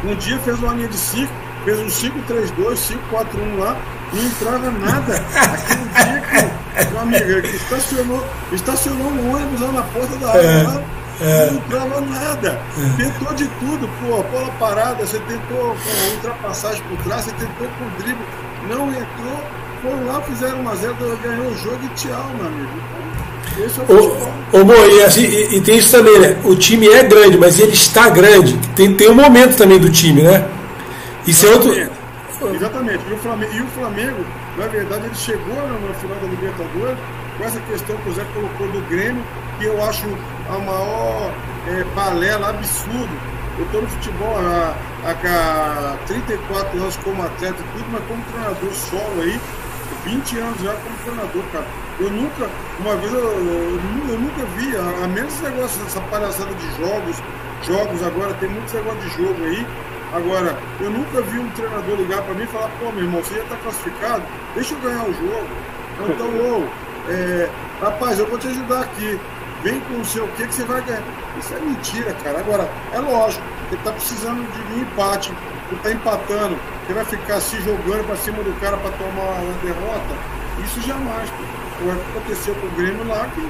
um dia fez uma linha de 5, fez um 5-3-2, 5-4-1 lá, não entrava nada. Aquele dia que, meu amigo, que estacionou, estacionou um ônibus lá na porta da área, lá, não entrava nada. Tentou de tudo, pô, bola parada, você tentou com ultrapassagem por trás, você tentou com drible, não entrou, foram lá, fizeram uma zero, ganhou o jogo e tchau, meu amigo. Então, esse é o. Ô, ô Mo, e, assim, e, e tem isso também, né? O time é grande, mas ele está grande. Tem, tem um momento também do time, né? Isso é outro. Exatamente. Exatamente. E o, Flamengo, e o Flamengo, na verdade, ele chegou no final da Libertadores com essa questão que o Zé colocou do Grêmio, que eu acho a maior é, balela, absurdo. Eu estou no futebol há, há 34 anos como atleta e tudo, mas como treinador solo aí, 20 anos já como treinador, cara. Eu nunca, uma vez eu, eu, eu nunca vi, a, a menos esse negócio, essa palhaçada de jogos, jogos agora, tem muitos negócios de jogo aí. Agora, eu nunca vi um treinador ligar para mim e falar, pô, meu irmão, você já está classificado, deixa eu ganhar o jogo. Ou Então, ô, é, rapaz, eu vou te ajudar aqui. Vem com não sei o que que você vai ganhar. Isso é mentira, cara. Agora, é lógico, ele tá precisando de um empate, ele tá empatando, ele vai ficar se jogando para cima do cara para tomar uma derrota. Isso jamais. Foi o que aconteceu com o Grêmio lá, que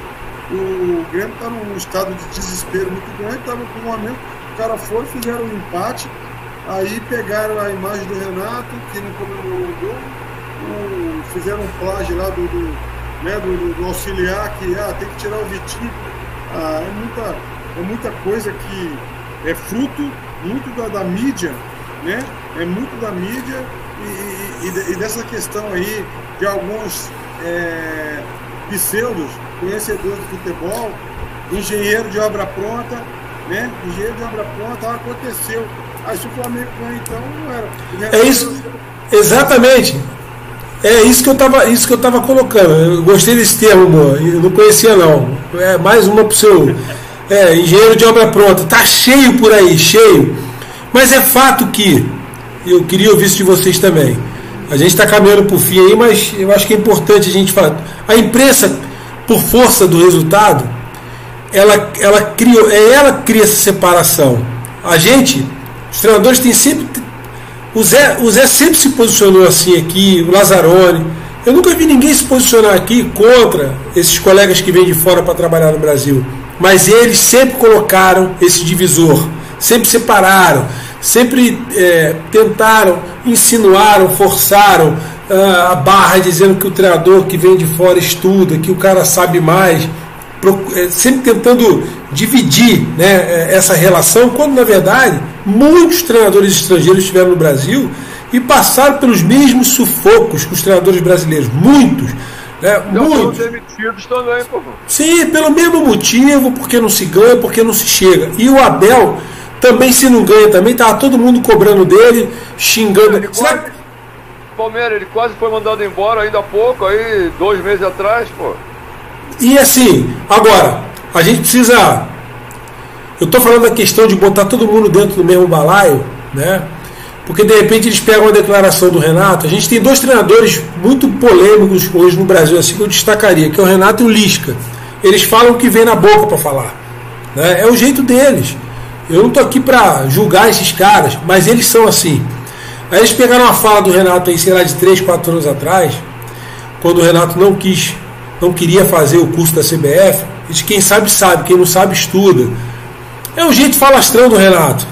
o Grêmio tá num estado de desespero muito grande, tava com um momento, o cara foi, fizeram um empate, aí pegaram a imagem do Renato, que não comemorou o gol, fizeram um plágio lá do, do, né, do, do- auxiliar que ah, tem que tirar o Vitinho. Ah, é, muita, é muita coisa que é fruto muito da, da mídia, né? É muito da mídia e, e- e de- dessa questão aí de alguns é, pseudos conhecedores de futebol, engenheiro de obra pronta, né? Engenheiro de obra pronta, aconteceu. Aí se o Flamengo ganha, então não era. O É isso. Exatamente. É isso que eu estava isso que eu tava colocando. Eu gostei desse termo, amor. Eu não conhecia não. É mais uma pro seu é, engenheiro de obra pronta. Tá cheio por aí, cheio. Mas é fato que eu queria ouvir isso de vocês também. A gente está caminhando por fim aí, mas eu acho que é importante a gente falar. A imprensa, por força do resultado, ela, ela criou, é ela cria essa separação. A gente, os treinadores têm sempre o Zé, o Zé sempre se posicionou assim aqui, o Lazzaroni. Eu nunca vi ninguém se posicionar aqui contra esses colegas que vêm de fora para trabalhar no Brasil. Mas eles sempre colocaram esse divisor, sempre separaram, sempre é, tentaram, insinuaram, forçaram uh, a barra dizendo que o treinador que vem de fora estuda, que o cara sabe mais, sempre tentando dividir né, é, essa relação, quando na verdade muitos treinadores estrangeiros estiveram no Brasil e passaram pelos mesmos sufocos que os treinadores brasileiros, muitos. Né, muitos. demitidos também. Sim, pelo mesmo motivo, porque não se ganha, porque não se chega. E o Abel também, se não ganha, também estava todo mundo cobrando dele, xingando. Ele quase, Palmeiras, ele quase foi mandado embora ainda há pouco, aí, dois meses atrás, pô. E assim, agora, a gente precisa. Eu estou falando da questão de botar todo mundo dentro do mesmo balaio, né? Porque de repente eles pegam a declaração do Renato. A gente tem dois treinadores muito polêmicos hoje no Brasil, assim que eu destacaria, que é o Renato e o Lisca. Eles falam o que vem na boca para falar. Né? É o jeito deles. Eu não estou aqui para julgar esses caras, mas eles são assim. Aí eles pegaram a fala do Renato aí, sei lá, de 3, 4 anos atrás, quando o Renato não quis não queria fazer o curso da CBF, de quem sabe sabe, quem não sabe estuda. É um jeito falastrão do Renato.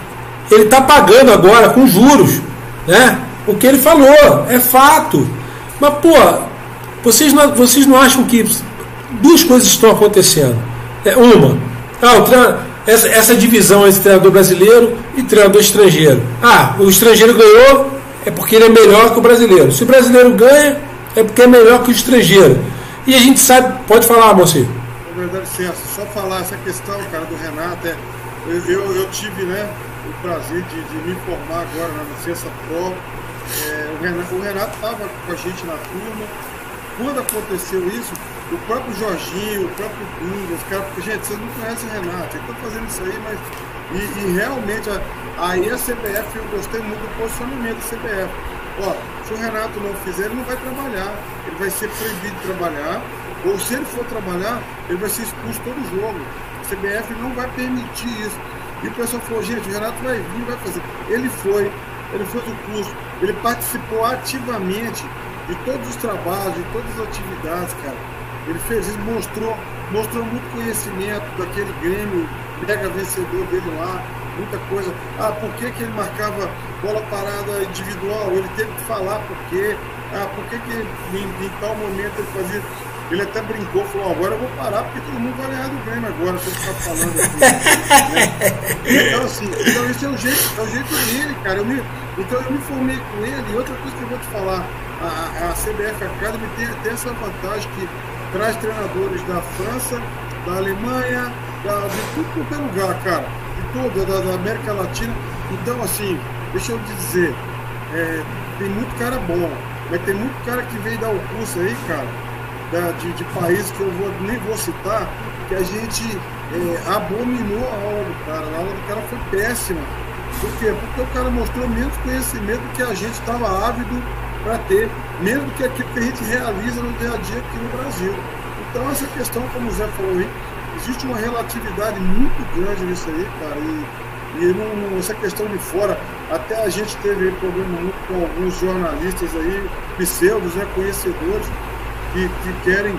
Ele está pagando agora com juros, né? O que ele falou, é fato. Mas, pô, vocês não, vocês não acham que duas coisas estão acontecendo? É, uma, ah, essa, essa divisão entre treinador brasileiro e treinador estrangeiro. Ah, o estrangeiro ganhou, é porque ele é melhor que o brasileiro. Se o brasileiro ganha, é porque é melhor que o estrangeiro. E a gente sabe, pode falar, mocinho. Na verdade, só falar essa questão, cara, do Renato, é, eu, eu, tive né, o prazer de, de, me formar agora na licença Pro. É, o Renato estava com a gente na turma. Quando aconteceu isso, o próprio Jorginho, o próprio Dunga, os caras, gente, vocês não conhecem o Renato, ele está fazendo isso aí, mas. E, e realmente, aí a CBF, eu gostei muito do posicionamento da CBF Ó, se o Renato não fizer, ele não vai trabalhar. Ele vai ser proibido de trabalhar. Ou se ele for trabalhar, ele vai ser expulso todo jogo. A CBF não vai permitir isso. E o pessoal falou, gente, o Renato vai vir, vai fazer. Ele foi, ele fez o curso, ele participou ativamente de todos os trabalhos, de todas as atividades, cara. Ele fez isso, mostrou, mostrou muito conhecimento daquele Grêmio mega vencedor dele lá muita coisa. Ah, por que, que ele marcava bola parada individual? Ele teve que falar por quê. Ah, por que, que em, em tal momento ele fazia. Ele até brincou, falou, agora eu vou parar porque todo mundo vai ganhar do Grêmio agora, você está falando aqui. né? Então assim, então esse é o jeito, é o jeito dele, cara. Eu me, então eu me formei com ele, e outra coisa que eu vou te falar, a, a CBF Academy tem, tem essa vantagem que traz treinadores da França, da Alemanha, da, de tudo quanto é lugar, cara toda da, da, América Latina. Então, assim, deixa eu te dizer, é, tem muito cara bom, mas tem muito cara que veio dar o curso aí, cara, da, de, de países que eu vou, nem vou citar, que a gente é, abominou a aula do cara. A aula do cara foi péssima. Por quê? Porque o cara mostrou menos conhecimento que a gente estava ávido para ter, menos do que aquilo que a gente realiza no dia a dia aqui no Brasil. Então, essa questão, como o Zé falou aí, existe uma relatividade muito grande nisso aí, cara. E, e não, essa questão de fora, até a gente teve problema muito com alguns jornalistas aí, pseudos, né, conhecedores, que, que querem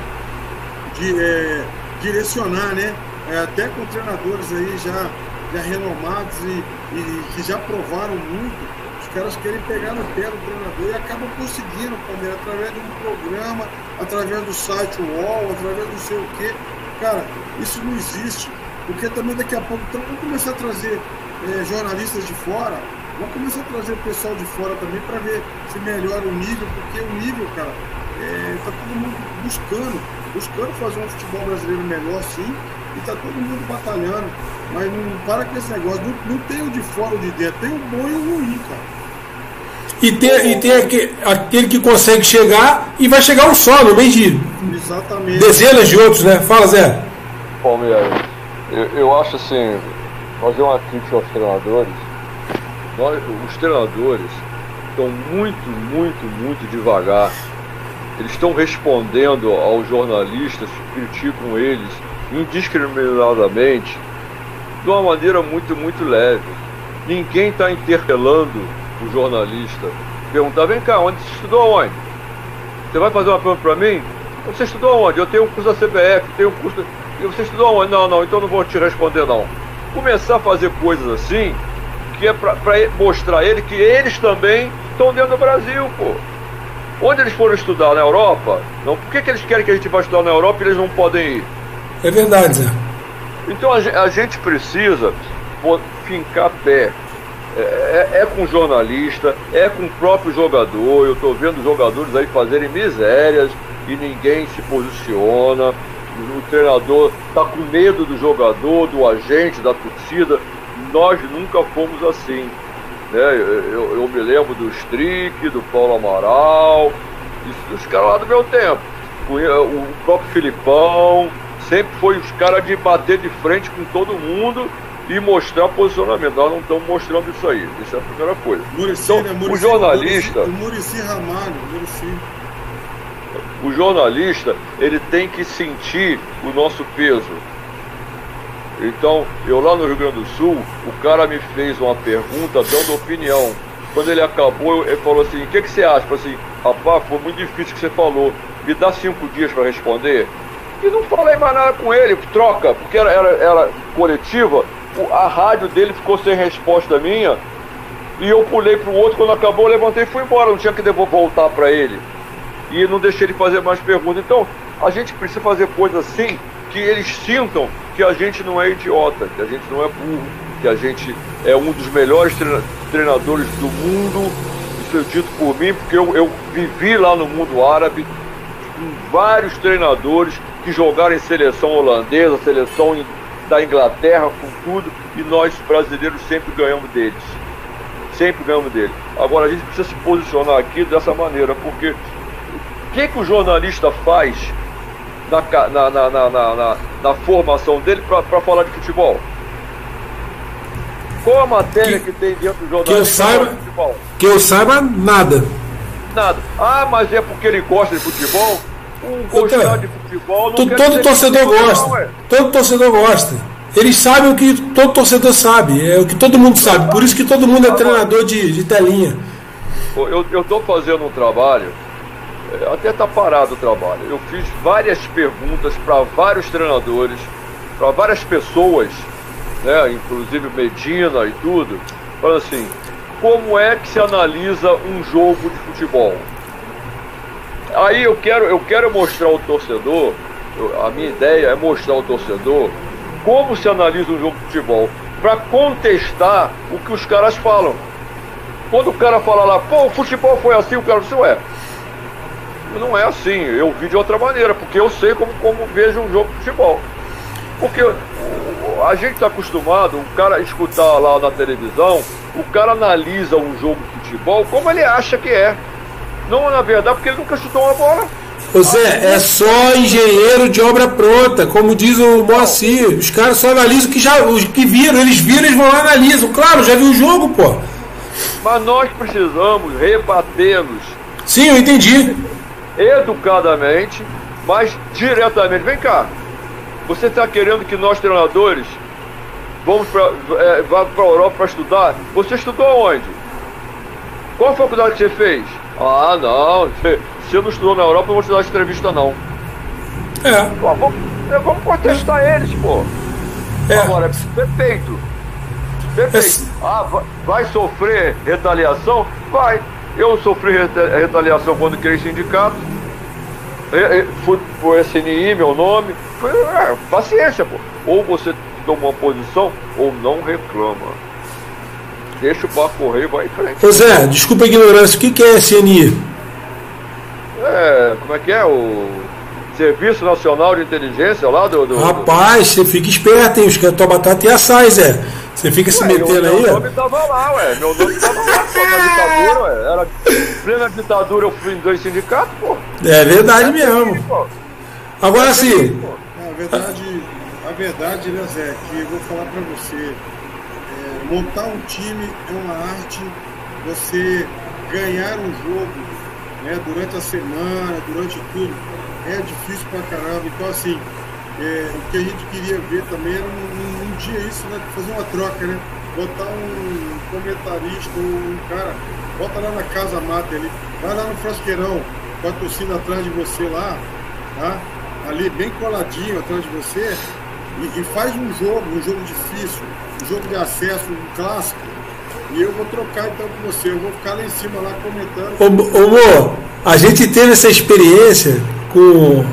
de, é, direcionar, né? É, até com treinadores aí já, já renomados e, e que já provaram muito os caras querem pegar no pé do treinador e acabam conseguindo, Palmeiras, através de um programa, através do site UOL, através do sei o quê. Cara, isso não existe. Porque também daqui a pouco então, vamos começar a trazer é, jornalistas de fora, vamos começar a trazer o pessoal de fora também para ver se melhora o nível, porque o nível, cara, está é, todo mundo buscando, buscando fazer um futebol brasileiro melhor sim, e está todo mundo batalhando. Mas não para com esse negócio, não, não tem o de fora ou de dentro, tem o bom e o ruim, cara. E tem, e tem aquele, aquele que consegue chegar e vai chegar um só, no meio de Exatamente. dezenas de outros, né? Fala, Zé. Palmeiras, eu, eu acho assim, fazer uma crítica aos treinadores. Nós, os treinadores estão muito, muito, muito devagar. Eles estão respondendo aos jornalistas que criticam eles indiscriminadamente de uma maneira muito, muito leve. Ninguém está interpelando o jornalista. Perguntar, vem cá, onde você estudou onde? Você vai fazer uma pergunta para mim? Você estudou onde? Eu tenho um curso da CBF, tenho um curso. E você estudou onde? Não, não, então não vou te responder não. Começar a fazer coisas assim, que é para mostrar a ele que eles também estão dentro do Brasil, pô. Onde eles foram estudar? Na Europa? Não, por que, que eles querem que a gente vá estudar na Europa e eles não podem ir? É verdade, Zé. Então a, a gente precisa fincar pé. É, é, é, com jornalista, é com o próprio jogador. Eu estou vendo jogadores aí fazerem misérias e ninguém se posiciona. O treinador está com medo do jogador, do agente, da torcida. Nós nunca fomos assim. Né? Eu, eu me lembro do Strick, do Paulo Amaral, dos caras lá do meu tempo. O próprio Filipão, sempre foi os caras de bater de frente com todo mundo e mostrar posicionamento. Nós não estamos mostrando isso aí. Isso é a primeira coisa. Muricy, então, né? Muricy, o jornalista. O Murici Ramalho, Murici. O jornalista, ele tem que sentir o nosso peso. Então, eu lá no Rio Grande do Sul, o cara me fez uma pergunta dando opinião. Quando ele acabou, ele falou assim: O que, que você acha? Eu falei assim: Rapaz, foi muito difícil o que você falou. Me dá cinco dias para responder. E não falei mais nada com ele, troca, porque era, era, era coletiva. A rádio dele ficou sem resposta minha. E eu pulei para o outro. Quando acabou, eu levantei e fui embora. Não tinha que devolver voltar para ele. E não deixei ele fazer mais perguntas. Então, a gente precisa fazer coisas assim que eles sintam que a gente não é idiota, que a gente não é burro, que a gente é um dos melhores treinadores do mundo. Isso é dito por mim, porque eu, eu vivi lá no mundo árabe com vários treinadores que jogaram em seleção holandesa, seleção da Inglaterra, com tudo, e nós brasileiros sempre ganhamos deles. Sempre ganhamos deles. Agora a gente precisa se posicionar aqui dessa maneira, porque o que, que o jornalista faz na, na, na, na, na, na formação dele para falar de futebol? Qual a matéria que, que tem dentro do jornalista que eu saiba, de futebol? Que eu saiba, nada. Nada. Ah, mas é porque ele gosta de futebol? Um gostar de futebol não Todo torcedor gosta. Não, todo torcedor gosta. Eles sabem o que todo torcedor sabe, é o que todo mundo sabe. Por isso que todo mundo é treinador de, de telinha. Eu estou fazendo um trabalho é, até está parado o trabalho. Eu fiz várias perguntas para vários treinadores, para várias pessoas, né, inclusive Medina e tudo, falando assim, como é que se analisa um jogo de futebol? Aí eu quero, eu quero mostrar ao torcedor, a minha ideia é mostrar ao torcedor como se analisa um jogo de futebol, para contestar o que os caras falam. Quando o cara fala lá, pô, o futebol foi assim, o cara diz, ué, não é assim, eu vi de outra maneira, porque eu sei como, como vejo um jogo de futebol. Porque a gente está acostumado, o cara escutar lá na televisão, o cara analisa um jogo de futebol como ele acha que é. Não na verdade, porque ele nunca chutou uma bola. Ô Zé, é só engenheiro de obra pronta, como diz o Moacir. Os caras só analisam o que já, os que viram, eles viram, eles vão lá e analisam. Claro, já viu o jogo, pô. Mas nós precisamos rebatê-los. Sim, eu entendi educadamente, mas diretamente. Vem cá, você está querendo que nós treinadores vamos para é, vá para a Europa para estudar? Você estudou onde? Qual faculdade que você fez? Ah, não, você, você não estudou na Europa, eu vou te dar entrevista não. É. Pô, vamos, é, vamos contestar é. eles, pô. É. Agora, é perfeito. Perfeito. É. Ah, vai, sofrer retaliação? Vai. Eu sofri retaliação quando criei sindicato. Fui por SNI, meu nome. É, paciência, pô. Ou você toma uma posição ou não reclama. Deixa o barco correr e vai em frente. Ô Zé, desculpa a ignorância, o que, que é SNI? É, como é que é? O Serviço Nacional de Inteligência lá do. do Rapaz, você fica esperto, hein? Os caras tua batata e assai, Zé. Você fica se metendo meu, aí? Meu nome tava lá, ué. Meu nome tava lá, na ditadura, ué. Era plena ditadura, eu fui em dois sindicatos, pô. É verdade mesmo. Pô. Agora sim, É, a verdade, a verdade, né, Zé, que eu vou falar pra você. Montar um time é uma arte, você ganhar um jogo né, durante a semana, durante tudo, é difícil pra caramba. Então, assim, é, o que a gente queria ver também era um, um dia isso, né? Fazer uma troca, né? Botar um comentarista, um cara, bota lá na Casa Mata ali, vai lá no Frasqueirão, com a torcida atrás de você lá, tá? Ali bem coladinho atrás de você, e, e faz um jogo, um jogo difícil, um jogo de acesso, um clássico. E eu vou trocar então com você, eu vou ficar lá em cima lá comentando. ô, ô Mo, a gente teve essa experiência com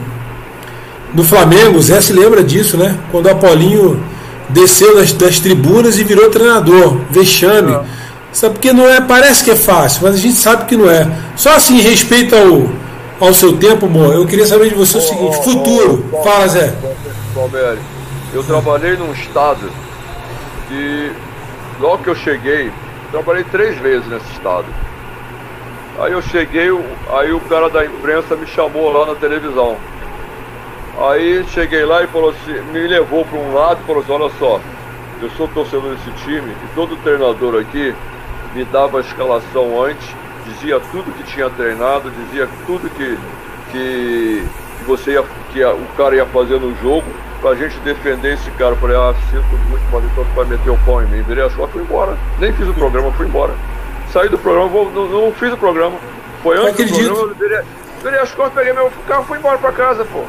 no Flamengo, o Zé se lembra disso, né? Quando o Apolinho desceu das, das tribunas e virou treinador, vexame. É. Sabe porque não é, parece que é fácil, mas a gente sabe que não é. Só assim, respeito ao, ao seu tempo, Mo, eu queria saber de você o seguinte, futuro. Fala, Zé. Palmeiras, eu trabalhei num estado que logo que eu cheguei, trabalhei três vezes nesse estado. Aí eu cheguei, aí o cara da imprensa me chamou lá na televisão. Aí cheguei lá e falou assim, me levou para um lado e falou assim, olha só, eu sou torcedor desse time e todo treinador aqui me dava a escalação antes, dizia tudo que tinha treinado, dizia tudo que, que, você ia, que o cara ia fazer no jogo pra gente defender esse cara. Eu falei, ah, sinto muito, mas então tu vai meter o pau em mim. Virei as costas e fui embora. Nem fiz o programa, fui embora. Saí do programa, vou- não, não fiz o programa. Foi antes do programa, eu virei, virei as costas, peguei meu carro e fui embora pra casa, pô.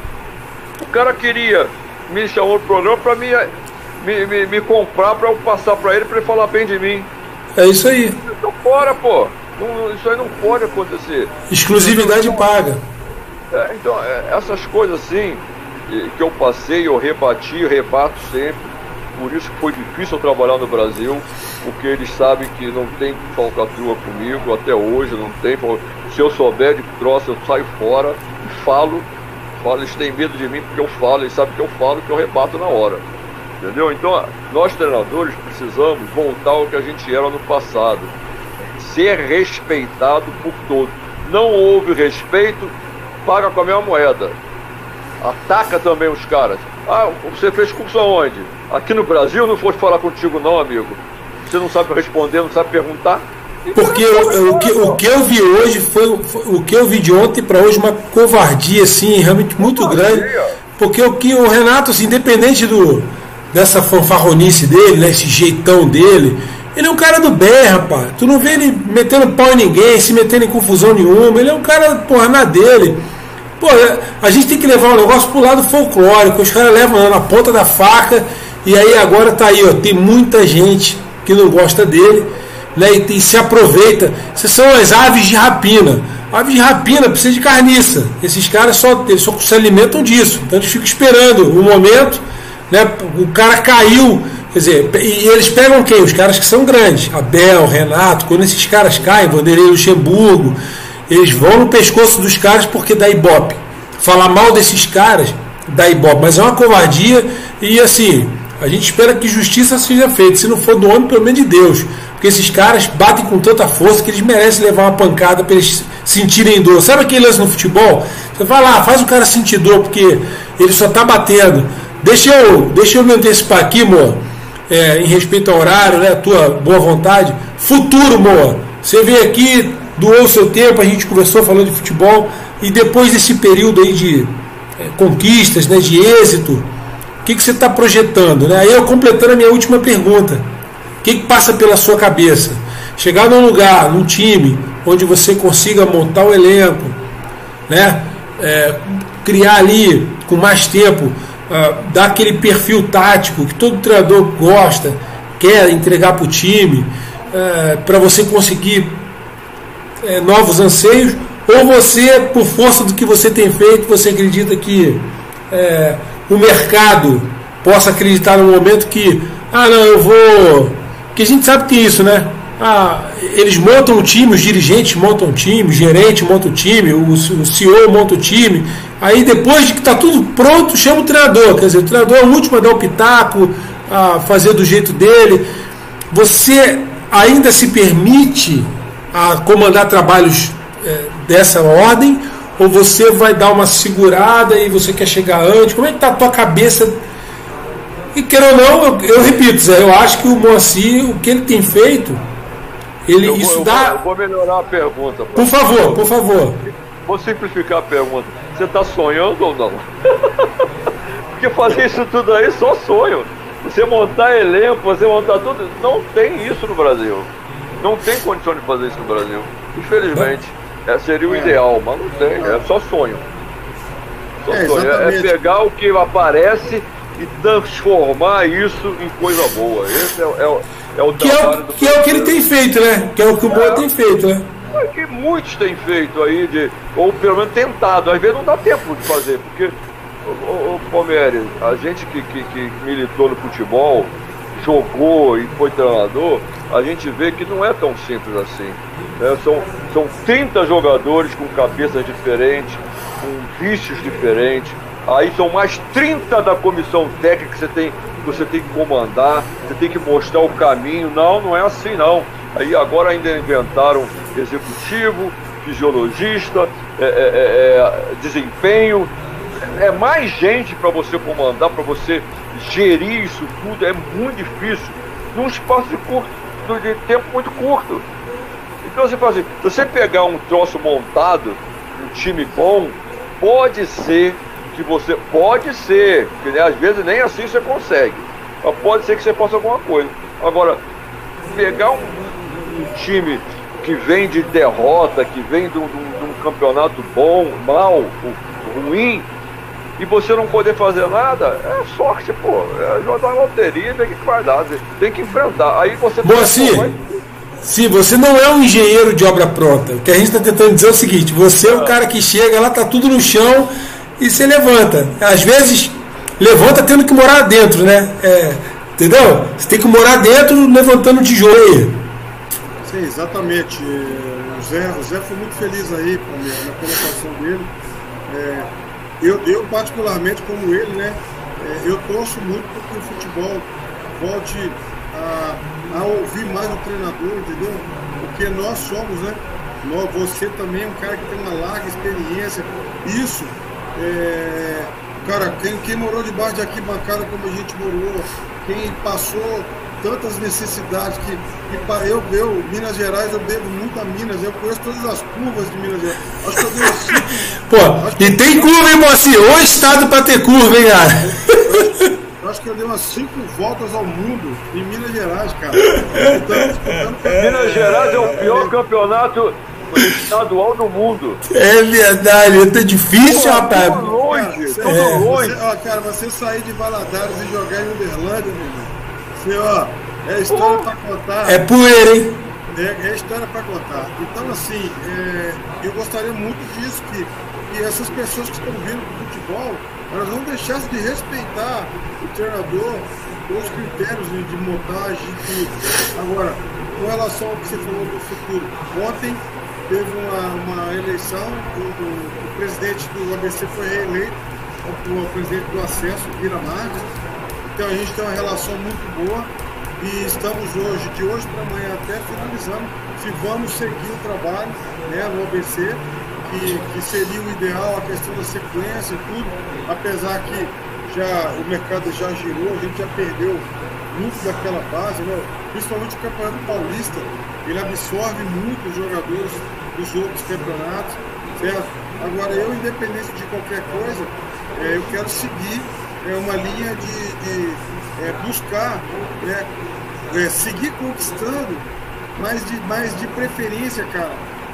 O cara queria me chamou pro programa pra me, me, me, me comprar pra eu passar pra ele pra ele falar bem de mim. É isso aí. Tô fora, pô. Não- isso aí não pode acontecer. Exclusividade paga. É, então, é, essas coisas assim que eu passei, eu rebati, eu rebato sempre. Por isso que foi difícil eu trabalhar no Brasil, porque eles sabem que não tem falcatrua comigo, até hoje não tem. Se eu souber de troço, eu saio fora e falo. falo. Eles têm medo de mim porque eu falo, eles sabem que eu falo, que eu rebato na hora. Entendeu? Então, nós treinadores precisamos voltar ao que a gente era no passado. Ser respeitado por todos. Não houve respeito, paga com a mesma moeda. Ataca também os caras. Ah, você fez curso aonde? Aqui no Brasil não fosse falar contigo não, amigo. Você não sabe responder, não sabe perguntar. Porque eu- o, que, o que eu vi hoje foi, foi- o que eu vi de ontem para hoje uma covardia assim realmente muito Covardia? grande. Porque o que o Renato, assim, independente do dessa fanfarronice dele, né, esse jeitão dele, ele é um cara do bem, rapaz. Tu não vê ele metendo pau em ninguém, se metendo em confusão nenhuma. Ele é um cara, porra, na dele. Pô, é, a gente tem que levar o negócio pro lado folclórico. Os caras levam na ponta da faca. E aí agora tá aí, ó. Tem muita gente que não gosta dele, né? E, e se aproveita. Essas são as aves de rapina. Aves de rapina precisa de carniça. Esses caras só, só se alimentam disso. Então eles ficam esperando o momento, né? O cara caiu. Quer dizer, e eles pegam quem? Os caras que são grandes. Abel, Renato, quando esses caras caem, Vanderlei Luxemburgo, eles vão no pescoço dos caras porque dá ibope. Falar mal desses caras dá ibope, mas é uma covardia e assim, a gente espera que justiça seja feita, se não for do homem, pelo menos de Deus. Porque esses caras batem com tanta força que eles merecem levar uma pancada para eles sentirem dor. Sabe aquele lance no futebol? Você vai lá, faz o cara sentir dor, porque ele só tá batendo. Deixa eu, deixa eu me antecipar aqui, amor, é, em respeito ao horário, né, a tua boa vontade. Futuro, amor. Você veio aqui, doou o seu tempo, a gente conversou falando de futebol, e depois desse período aí de é, conquistas, né, de êxito, o que, que você está projetando? Né? Aí eu completando a minha última pergunta. O que, que passa pela sua cabeça? Chegar num lugar, num time, onde você consiga montar o elenco, né? É, criar ali com mais tempo, ah, dar aquele perfil tático que todo treinador gosta, quer entregar para o time, para você conseguir é, novos anseios, ou você, por força do que você tem feito, você acredita que é, o mercado possa acreditar no momento que, ah, não, eu vou. Que a gente sabe que isso, né? Ah, eles montam o time, os dirigentes montam o time, o gerente monta o time, o, o CEO monta o time. Aí depois de que está tudo pronto, chama o treinador. Quer dizer, o treinador é o último a dar o pitaco, a fazer do jeito dele. você ainda se permite a comandar trabalhos é, dessa ordem? Ou você vai dar uma segurada e você quer chegar antes? Como é que está a tua cabeça? E quer ou não, eu, eu, repito, Zé, eu acho que o Moacir, o que ele tem feito, ele, eu isso vou, dá. Eu vou melhorar a pergunta. Por favor, por favor. Vou simplificar a pergunta. Você está sonhando ou não? Porque fazer isso tudo aí é só sonho. Você montar elenco, você montar tudo, não tem isso no Brasil. Não tem condição de fazer isso no Brasil. Infelizmente. É, seria o é. ideal, mas não tem, é só sonho. Só é, sonho. É, é pegar o que aparece e transformar isso em coisa boa. Esse é, é, é o que é trabalho é, do Que é o que ele tem feito, né? Que é o que o Boa tem feito, né? É que muitos têm feito aí, de, ou pelo menos tentado. Às vezes não dá tempo de fazer, porque, ô, ô Palmeiras, a gente que, que, que militou no futebol, jogou e foi treinador, a gente vê que não é tão simples assim. Né? São, são 30 jogadores com cabeças diferentes, com vícios diferentes. Aí são mais 30 da comissão técnica que você tem, você tem que comandar, você tem que mostrar o caminho. Não, não é assim não. Aí agora ainda inventaram executivo, fisiologista, é, é, é, é desempenho. É mais gente para você comandar, para você gerir isso tudo. É muito difícil. Num espaço de, curto, de tempo muito curto. Então você fala assim, se você pegar um troço montado, um time bom, pode ser que você. Pode ser, que né, às vezes nem assim você consegue. Mas pode ser que você possa alguma coisa. Agora, pegar um, um time que vem de derrota, que vem de um, de um campeonato bom, mal, ruim, e você não poder fazer nada, é sorte, pô. É jogar loteria e ver o que vai dar. Tem que enfrentar. Aí você. Bom, assim, se você não é um engenheiro de obra pronta, o que a gente está tentando dizer é o seguinte: você é o cara que chega lá, tá tudo no chão e você levanta. Às vezes, levanta tendo que morar dentro, né? É, entendeu? Você tem que morar dentro levantando tijolo aí. Sim, exatamente. O Zé, o Zé foi muito feliz aí na colocação dele. É, eu, eu, particularmente, como ele, né? É, eu torço muito para que o futebol volte a a ouvir mais o treinador, entendeu? Porque nós somos, né? Nós, você também é um cara que tem uma larga experiência. Isso, é, cara, quem, quem morou debaixo de arquibancada como a gente morou, quem passou tantas necessidades que, que eu, eu, Minas Gerais, eu devo muito a Minas, eu conheço todas as curvas de Minas Gerais. Acho que eu dei cinco. Pô, e tem curva, hein, Moacir? O estado para ter curva, hein, cara? Eu acho que eu dei umas cinco voltas ao mundo em Minas Gerais, cara. Minas Gerais é o pior campeonato estadual do mundo. É verdade, tá difícil, Pô, rapaz. Tudo longe, cara, é. longe. Você, ó, cara, você sair de Valadares e jogar em Uberlândia, meu irmão. Ó, é história Pô. pra contar. É poeira, hein? É, é história pra contar. Então, assim, é, eu gostaria muito disso, que, que essas pessoas que estão vindo pro futebol elas não deixassem de respeitar o treinador, os critérios de, de montagem e tudo. Agora, com relação ao que você falou do futuro, ontem teve uma, uma eleição, o, o, o, presidente do ABC foi reeleito, o, o presidente do acesso, Vira Marques. Então a gente tem uma relação muito boa e estamos hoje, de hoje para amanhã até finalizando, se vamos seguir o trabalho né, no ABC que, que seria o ideal, a questão da sequência e tudo, apesar que já o mercado já girou, a gente já perdeu muito daquela base, né? principalmente o Campeonato Paulista, ele absorve muito os jogadores dos outros campeonatos, certo? Agora eu, independente de qualquer coisa, é, eu quero seguir é, uma linha de, de é, buscar, né, é, seguir conquistando, mas de, mais de preferência, cara,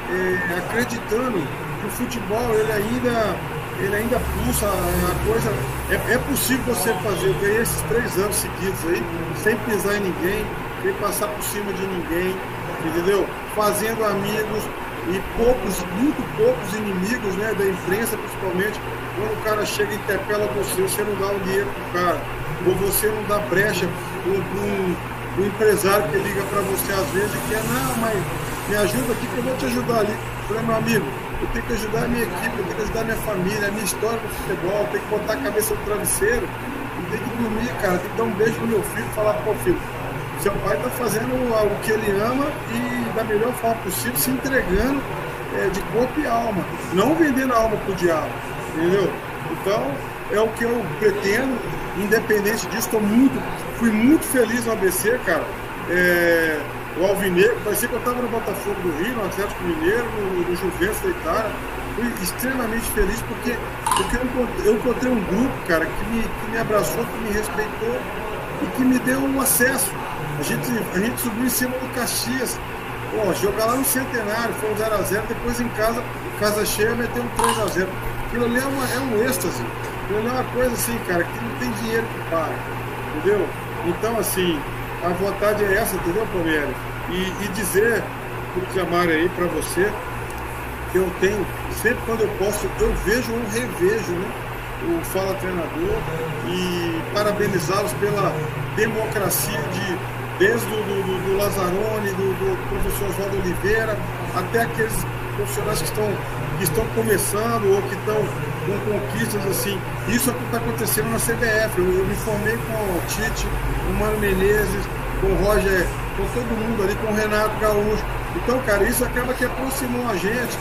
é, acreditando que o futebol ele ainda, ele ainda pulsa a coisa. É, é possível você fazer, eu ganhei esses três anos seguidos aí, sem pisar em ninguém, sem passar por cima de ninguém, entendeu? Fazendo amigos e poucos, muito poucos inimigos, né, da imprensa principalmente, quando o cara chega e interpela você, você não dá o dinheiro pro cara, ou você não dá brecha para um, um empresário que liga para você às vezes e quer, não, mas me ajuda aqui que eu vou te ajudar ali. Eu falei, meu amigo, eu tenho que ajudar a minha equipe, eu tenho que ajudar a minha família, a minha história no futebol, eu tenho que botar a cabeça no travesseiro, eu tenho que dormir, cara, tenho que dar um beijo no meu filho e falar, pô filho, seu pai está fazendo o que ele ama e da melhor forma possível, se entregando é, de corpo e alma, não vendendo a alma para o diabo, entendeu? Então, é o que eu pretendo, independente disso, estou muito, fui muito feliz no ABC, cara. É, o Alvinegro, parecia que eu estava no Botafogo do Rio, no Atlético Mineiro, no, no Juventus da Itália. Fui extremamente feliz porque, porque eu, encontrei, eu encontrei um grupo, cara, que me, que me abraçou, que me respeitou e que me deu um acesso. A gente, a gente subiu em cima do Caxias. Pô, jogar lá no Centenário, foi um 0x0, depois em casa, casa cheia, meteu um 3x0. Aquilo ali é, uma, é um êxtase. Aquilo ali é uma coisa assim, cara, que não tem dinheiro que paga. Entendeu? Então, assim, a vontade é essa, entendeu, Palmeiras? E, e dizer, por chamar aí para você, que eu tenho, sempre quando eu posso, eu vejo ou revejo, né? O Fala Treinador e parabenizá-los pela democracia de desde do, do, do Lazzaroni, do, do professor Oswaldo Oliveira, até aqueles profissionais que estão, que estão começando ou que estão com conquistas assim. Isso é o que está acontecendo na CBF. Eu, eu, me formei com o Tite, com o Mano Menezes, com o Roger, com todo mundo ali, com o Renato Gaúcho. Então, cara, isso acaba que aproximou a gente.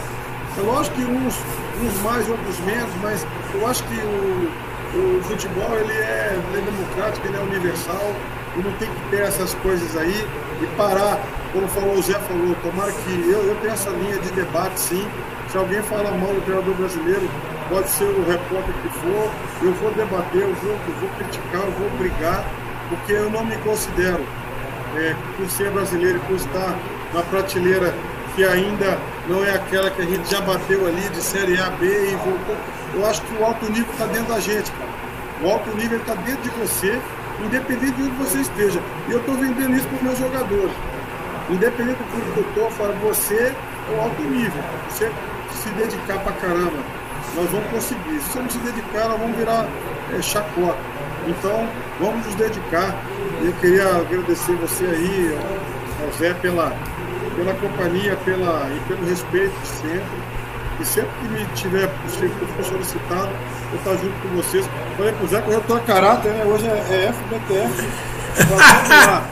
É lógico que uns, uns mais, outros menos, mas eu acho que o, o futebol ele é, ele é democrático, ele é universal e não tem que ter essas coisas aí e parar, como falou o Zé falou, tomara que eu, eu tenho essa linha de debate sim. Se alguém fala mal do treinador brasileiro, pode ser o repórter que for, eu vou debater, eu vou, eu vou criticar, eu vou brigar, porque eu não me considero, é, por ser brasileiro e por estar na prateleira que ainda não é aquela que a gente já bateu ali de Série A, B e voltou. Eu acho que o alto nível está dentro da gente, cara. O alto nível está dentro de você, independente de onde você esteja. E eu estou vendendo isso para os meus jogadores. Independente do clube que eu estou, falo, você é o alto nível. Você se dedicar para caramba, nós vamos conseguir. Se você não se dedicar, nós vamos virar é, chacota. Então, vamos nos dedicar. Eu queria agradecer você aí, ao Zé, pela, pela companhia pela, e pelo respeito sempre. E sempre que me tiver for solicitado, eu estar junto com vocês. Pro Zé que eu já estou a caráter, né? Hoje é, é FBTF. lá.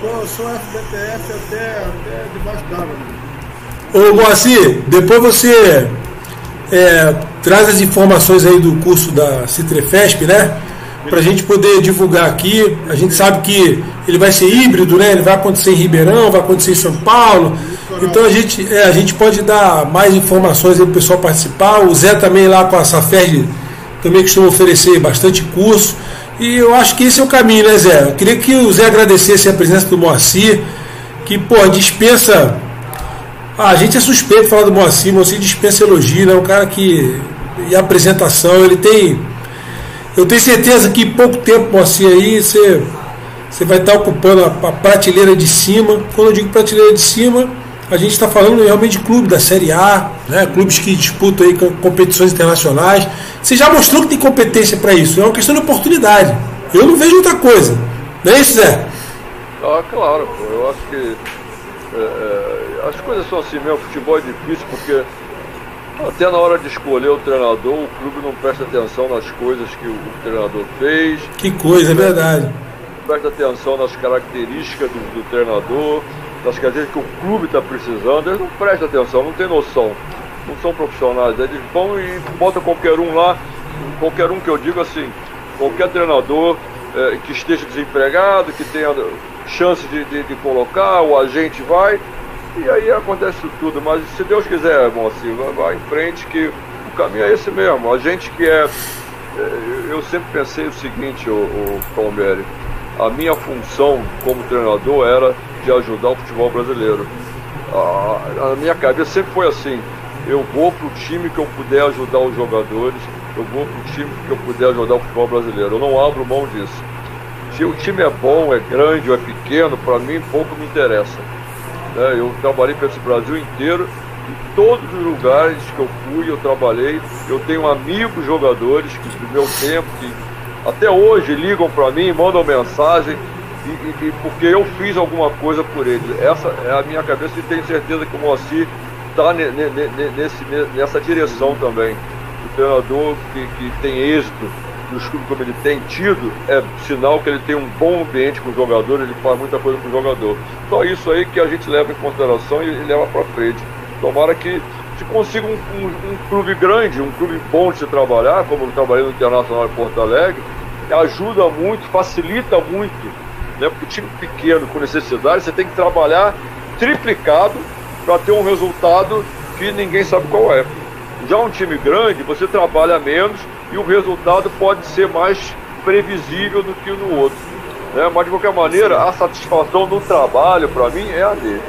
Sou, sou FBTF até, até debaixo d'água. Né? Ô Moacir, depois você é, traz as informações aí do curso da Citrefesp, né? Para a gente poder divulgar aqui. A gente sabe que ele vai ser híbrido, né? Ele vai acontecer em Ribeirão, vai acontecer em São Paulo. Então a gente, é, a gente pode dar mais informações aí para o pessoal participar. O Zé também lá com a Safed também costuma oferecer bastante curso. E eu acho que esse é o caminho, né, Zé? Eu queria que o Zé agradecesse a presença do Moacir, que, pô, dispensa. Ah, a gente é suspeito de falar do Moacir, Moacir dispensa elogio, né? Um cara que. E apresentação, ele tem. Eu tenho certeza que em pouco tempo, Moacir, aí você, você vai estar ocupando a, a prateleira de cima. Quando eu digo prateleira de cima, a gente está falando realmente de clube da Série A, né? clubes que disputam aí competições internacionais. Você já mostrou que tem competência para isso, é uma questão de oportunidade. Eu não vejo outra coisa. Não é isso, Zé? Ah, claro, pô. eu acho que é, é, as coisas são assim mesmo, futebol é difícil porque até na hora de escolher o treinador, o clube não presta atenção nas coisas que o treinador fez. Que coisa, é verdade. Presta atenção nas características do, do treinador, das características que o clube está precisando, eles não prestam atenção, não tem noção. Não são profissionais, eles vão e botam qualquer um lá, qualquer um que eu digo assim, qualquer treinador é, que esteja desempregado, que tenha chance de, de, de colocar, o agente vai, e aí acontece tudo. Mas se Deus quiser, Moacir, vai, vai em frente que o caminho é esse mesmo. A gente que é. é eu sempre pensei o seguinte, o, o a minha função como treinador era de ajudar o futebol brasileiro. A, a minha cabeça sempre foi assim: eu vou para o time que eu puder ajudar os jogadores, eu vou para o time que eu puder ajudar o futebol brasileiro. Eu não abro mão disso. Se o time é bom, é grande ou é pequeno, para mim pouco me interessa. Né? Eu trabalhei para esse Brasil inteiro, em todos os lugares que eu fui, eu trabalhei. Eu tenho amigos jogadores que do meu tempo, que até hoje ligam para mim, mandam mensagem, e, e, porque eu fiz alguma coisa por eles. Essa é a minha cabeça e tenho certeza que o Moacir está nessa direção também. O treinador que, que tem êxito nos clubes como ele tem tido, é sinal que ele tem um bom ambiente com o jogador, ele faz muita coisa com o jogador. Só isso aí que a gente leva em consideração e, e leva para frente. Tomara que se consiga um, um, um, clube grande, um clube bom de se trabalhar, como eu trabalhei no Internacional de Porto Alegre, ajuda muito, facilita muito, né? Porque time pequeno com necessidade, você tem que trabalhar triplicado para ter um resultado que ninguém sabe qual é. Já um time grande, você trabalha menos e o resultado pode ser mais previsível do que no outro. Né? Mas de qualquer maneira, a satisfação do trabalho para mim é a dele.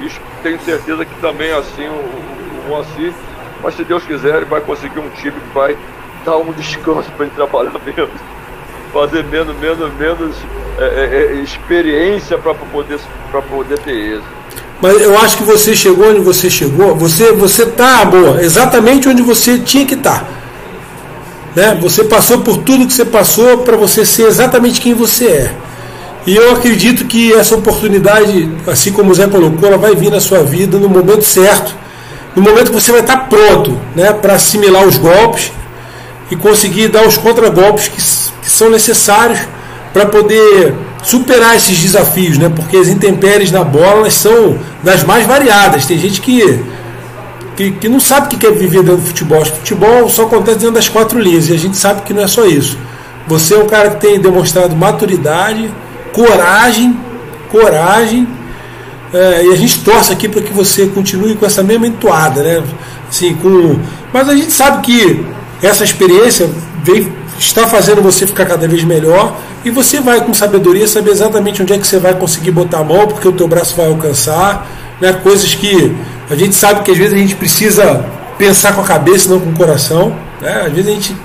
Isso tenho certeza que também assim o, o, o Moacir, mas se Deus quiser, ele vai conseguir um time que vai dar um descanso para ele trabalhar menos, fazer menos, menos, menos é, é, é experiência para poder, poder ter êxito. Mas eu acho que você chegou onde você chegou, você você tá boa, exatamente onde você tinha que estar. Tá. Né? Você passou por tudo que você passou para você ser exatamente quem você é. E eu acredito que essa oportunidade, assim como o Zé colocou, ela vai vir na sua vida no momento certo, no momento que você vai estar pronto né, para assimilar os golpes e conseguir dar os contragolpes que, que são necessários para poder superar esses desafios, né? Porque as intempéries na bola são das mais variadas. Tem gente que, que, que não sabe o que quer viver dentro do futebol. O futebol só acontece dentro das quatro linhas e a gente sabe que não é só isso. Você é um cara que tem demonstrado maturidade, coragem, coragem. É, e a gente torce aqui para que você continue com essa mesma entoada, né? Assim, com... Mas a gente sabe que essa experiência veio, está fazendo você ficar cada vez melhor e você vai com sabedoria saber exatamente onde é que você vai conseguir botar a mão, porque o teu braço vai alcançar, né? Coisas que a gente sabe que às vezes a gente precisa pensar com a cabeça, não com o coração, né? Às vezes a gente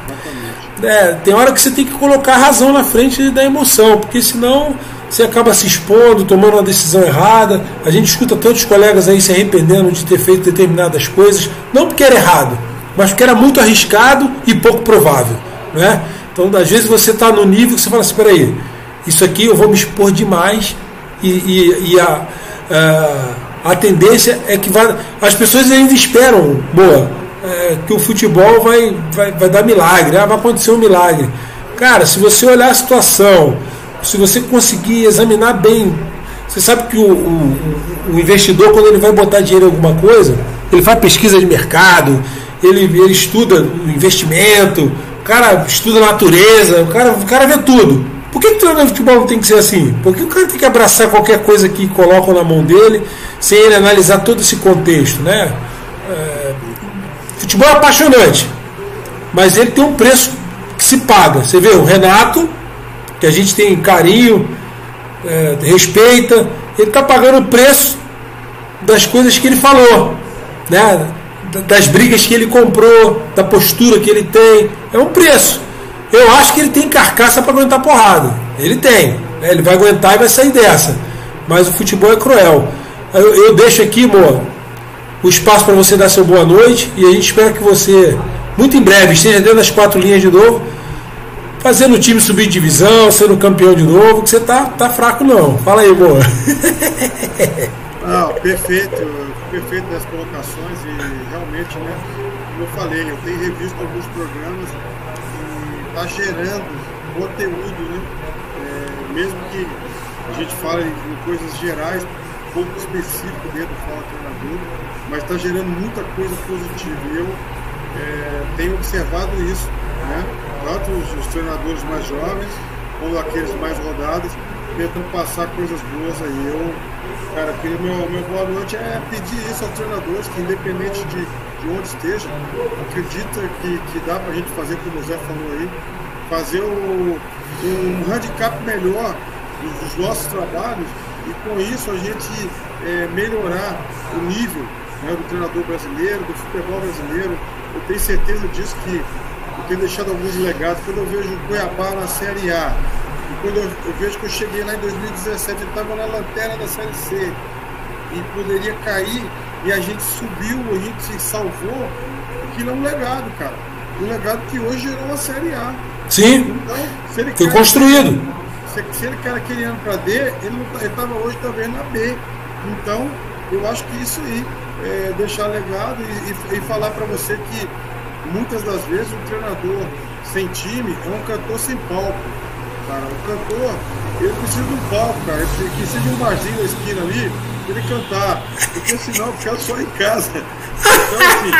é, tem hora que você tem que colocar a razão na frente da emoção, porque senão você acaba se expondo, tomando uma decisão errada. A gente escuta tantos colegas aí se arrependendo de ter feito determinadas coisas, não porque era errado, mas porque era muito arriscado e pouco provável. Né? Então, às vezes você está no nível que você fala assim: peraí, isso aqui eu vou me expor demais e, e, e a, a, a, tendência é que vai, as pessoas ainda esperam, boa, é, que o futebol vai, vai, vai dar milagre, ah, vai acontecer um milagre. Cara, se você olhar a situação, se você conseguir examinar bem, você sabe que o, o, o investidor, quando ele vai botar dinheiro em alguma coisa, ele faz pesquisa de mercado, ele, ele estuda o investimento, o cara estuda a natureza, o cara, o cara vê tudo. Por que, que o treinador de futebol não tem que ser assim? Porque o cara tem que abraçar qualquer coisa que colocam na mão dele, sem ele analisar todo esse contexto, né? É, futebol é apaixonante, mas ele tem um preço que se paga. Você vê o Renato, que a gente tem carinho, é, respeita, ele está pagando o preço das coisas que ele falou, né? Das brigas que ele comprou, da postura que ele tem. É um preço. Eu acho que ele tem carcaça para aguentar porrada. Ele tem. Né? Ele vai aguentar e vai sair dessa. Mas o futebol é cruel. Eu, eu deixo aqui, amor, o espaço para você dar seu boa noite e a gente espera que você, muito em breve, esteja dentro das quatro linhas de novo, fazendo o time subir de divisão, sendo campeão de novo, que você tá, tá fraco não. Fala aí, amor. Não, perfeito, perfeito das colocações e realmente, né, como eu falei, eu tenho revisto alguns programas e está gerando conteúdo, né, é, mesmo que a gente fale em coisas gerais, pouco específico dentro do Fala Treinador, mas está gerando muita coisa positiva. E eu é, tenho observado isso, né, tanto os, os treinadores mais jovens, como aqueles mais rodados, tentando passar coisas boas aí. Eu, cara, meu, meu boa noite é pedir isso aos treinadores, que independente de, de onde esteja, acredita que, que dá pra gente fazer, como o Zé falou aí, fazer o, um handicap melhor dos nossos trabalhos e com isso a gente é, melhorar o nível né, do treinador brasileiro, do futebol brasileiro. Eu tenho certeza disso que eu tenho deixado alguns legados. Quando eu vejo o Cuiabá na Série A, quando eu, eu, vejo que eu cheguei lá em 2017, ele estava na lanterna da Série C e poderia cair e a gente subiu, a gente se salvou. Aquilo é um legado, cara. Um legado que hoje gerou uma Série A. Sim. Então, se ele Foi construído. Se, se ele quer aquele ano para D, ele estava hoje talvez na B. Então, eu acho que isso aí, é deixar legado e, e, e falar para você que muitas das vezes o treinador sem time é um cantor sem palco. Cara, o cantor, ele precisa de um palco, cara. Ele precisa de um barzinho na esquina ali ele cantar. Porque senão fica só em casa. Então, assim,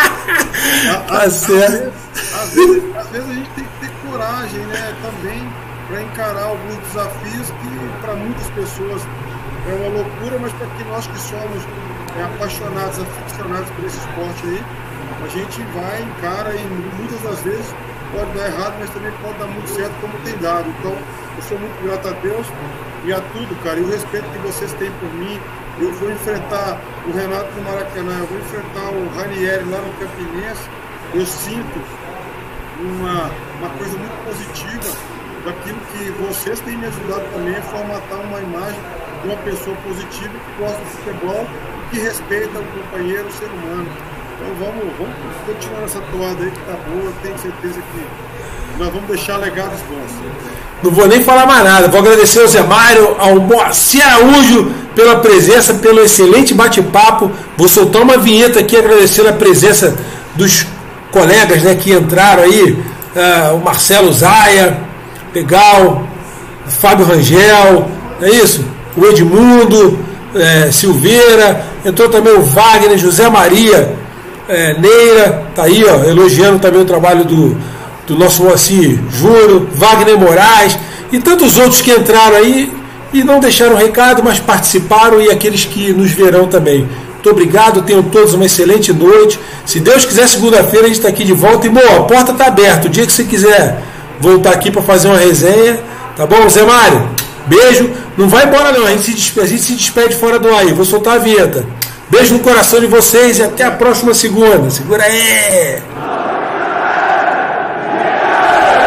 Tá às, vezes, às, vezes, às vezes a gente tem que ter coragem, né? Também para encarar alguns desafios que para muitas pessoas é uma loucura, mas para que nós que somos é, apaixonados, aficionados por esse esporte aí, a gente vai, encara e muitas das vezes pode dar errado, mas também pode dar muito certo como tem dado. Então, eu sou muito grato a Deus e a tudo, cara. E o respeito que vocês têm por mim. Eu vou enfrentar o Renato no Maracanã, eu vou enfrentar o Ranieri lá no Campinense. Eu sinto uma, uma coisa muito positiva daquilo que vocês têm me ajudado também a formatar uma imagem de uma pessoa positiva que gosta do futebol que respeita o companheiro, o ser humano. Então vamos, vamos continuar nessa toada aí que tá boa, tenho certeza que nós vamos deixar legados bons. Não vou nem falar mais nada. Vou agradecer ao Zé Mário, ao Moacir Araújo pela presença, pelo excelente bate-papo. Vou soltar uma vinheta aqui agradecendo a presença dos colegas né, que entraram aí. ah, o Marcelo Zaia, legal, o Fábio Rangel, é isso? O Edmundo, eh, Silveira, entrou também o Wagner, José Maria, eh, Neira, tá aí, ó, elogiando também o trabalho do, do nosso Moacir Júnior, Wagner Moraes e tantos outros que entraram aí e não deixaram recado, mas participaram e aqueles que nos verão também. Muito obrigado, tenham todos uma excelente noite. Se Deus quiser, segunda-feira a gente está aqui de volta. E, bom, a porta está aberta. O dia que você quiser voltar aqui para fazer uma resenha, tá bom, Zé Mário? Beijo. Não vai embora não, a gente se despede, gente se despede fora do ar. Vou soltar a vinheta. Beijo no coração de vocês e até a próxima segunda. Segura aí!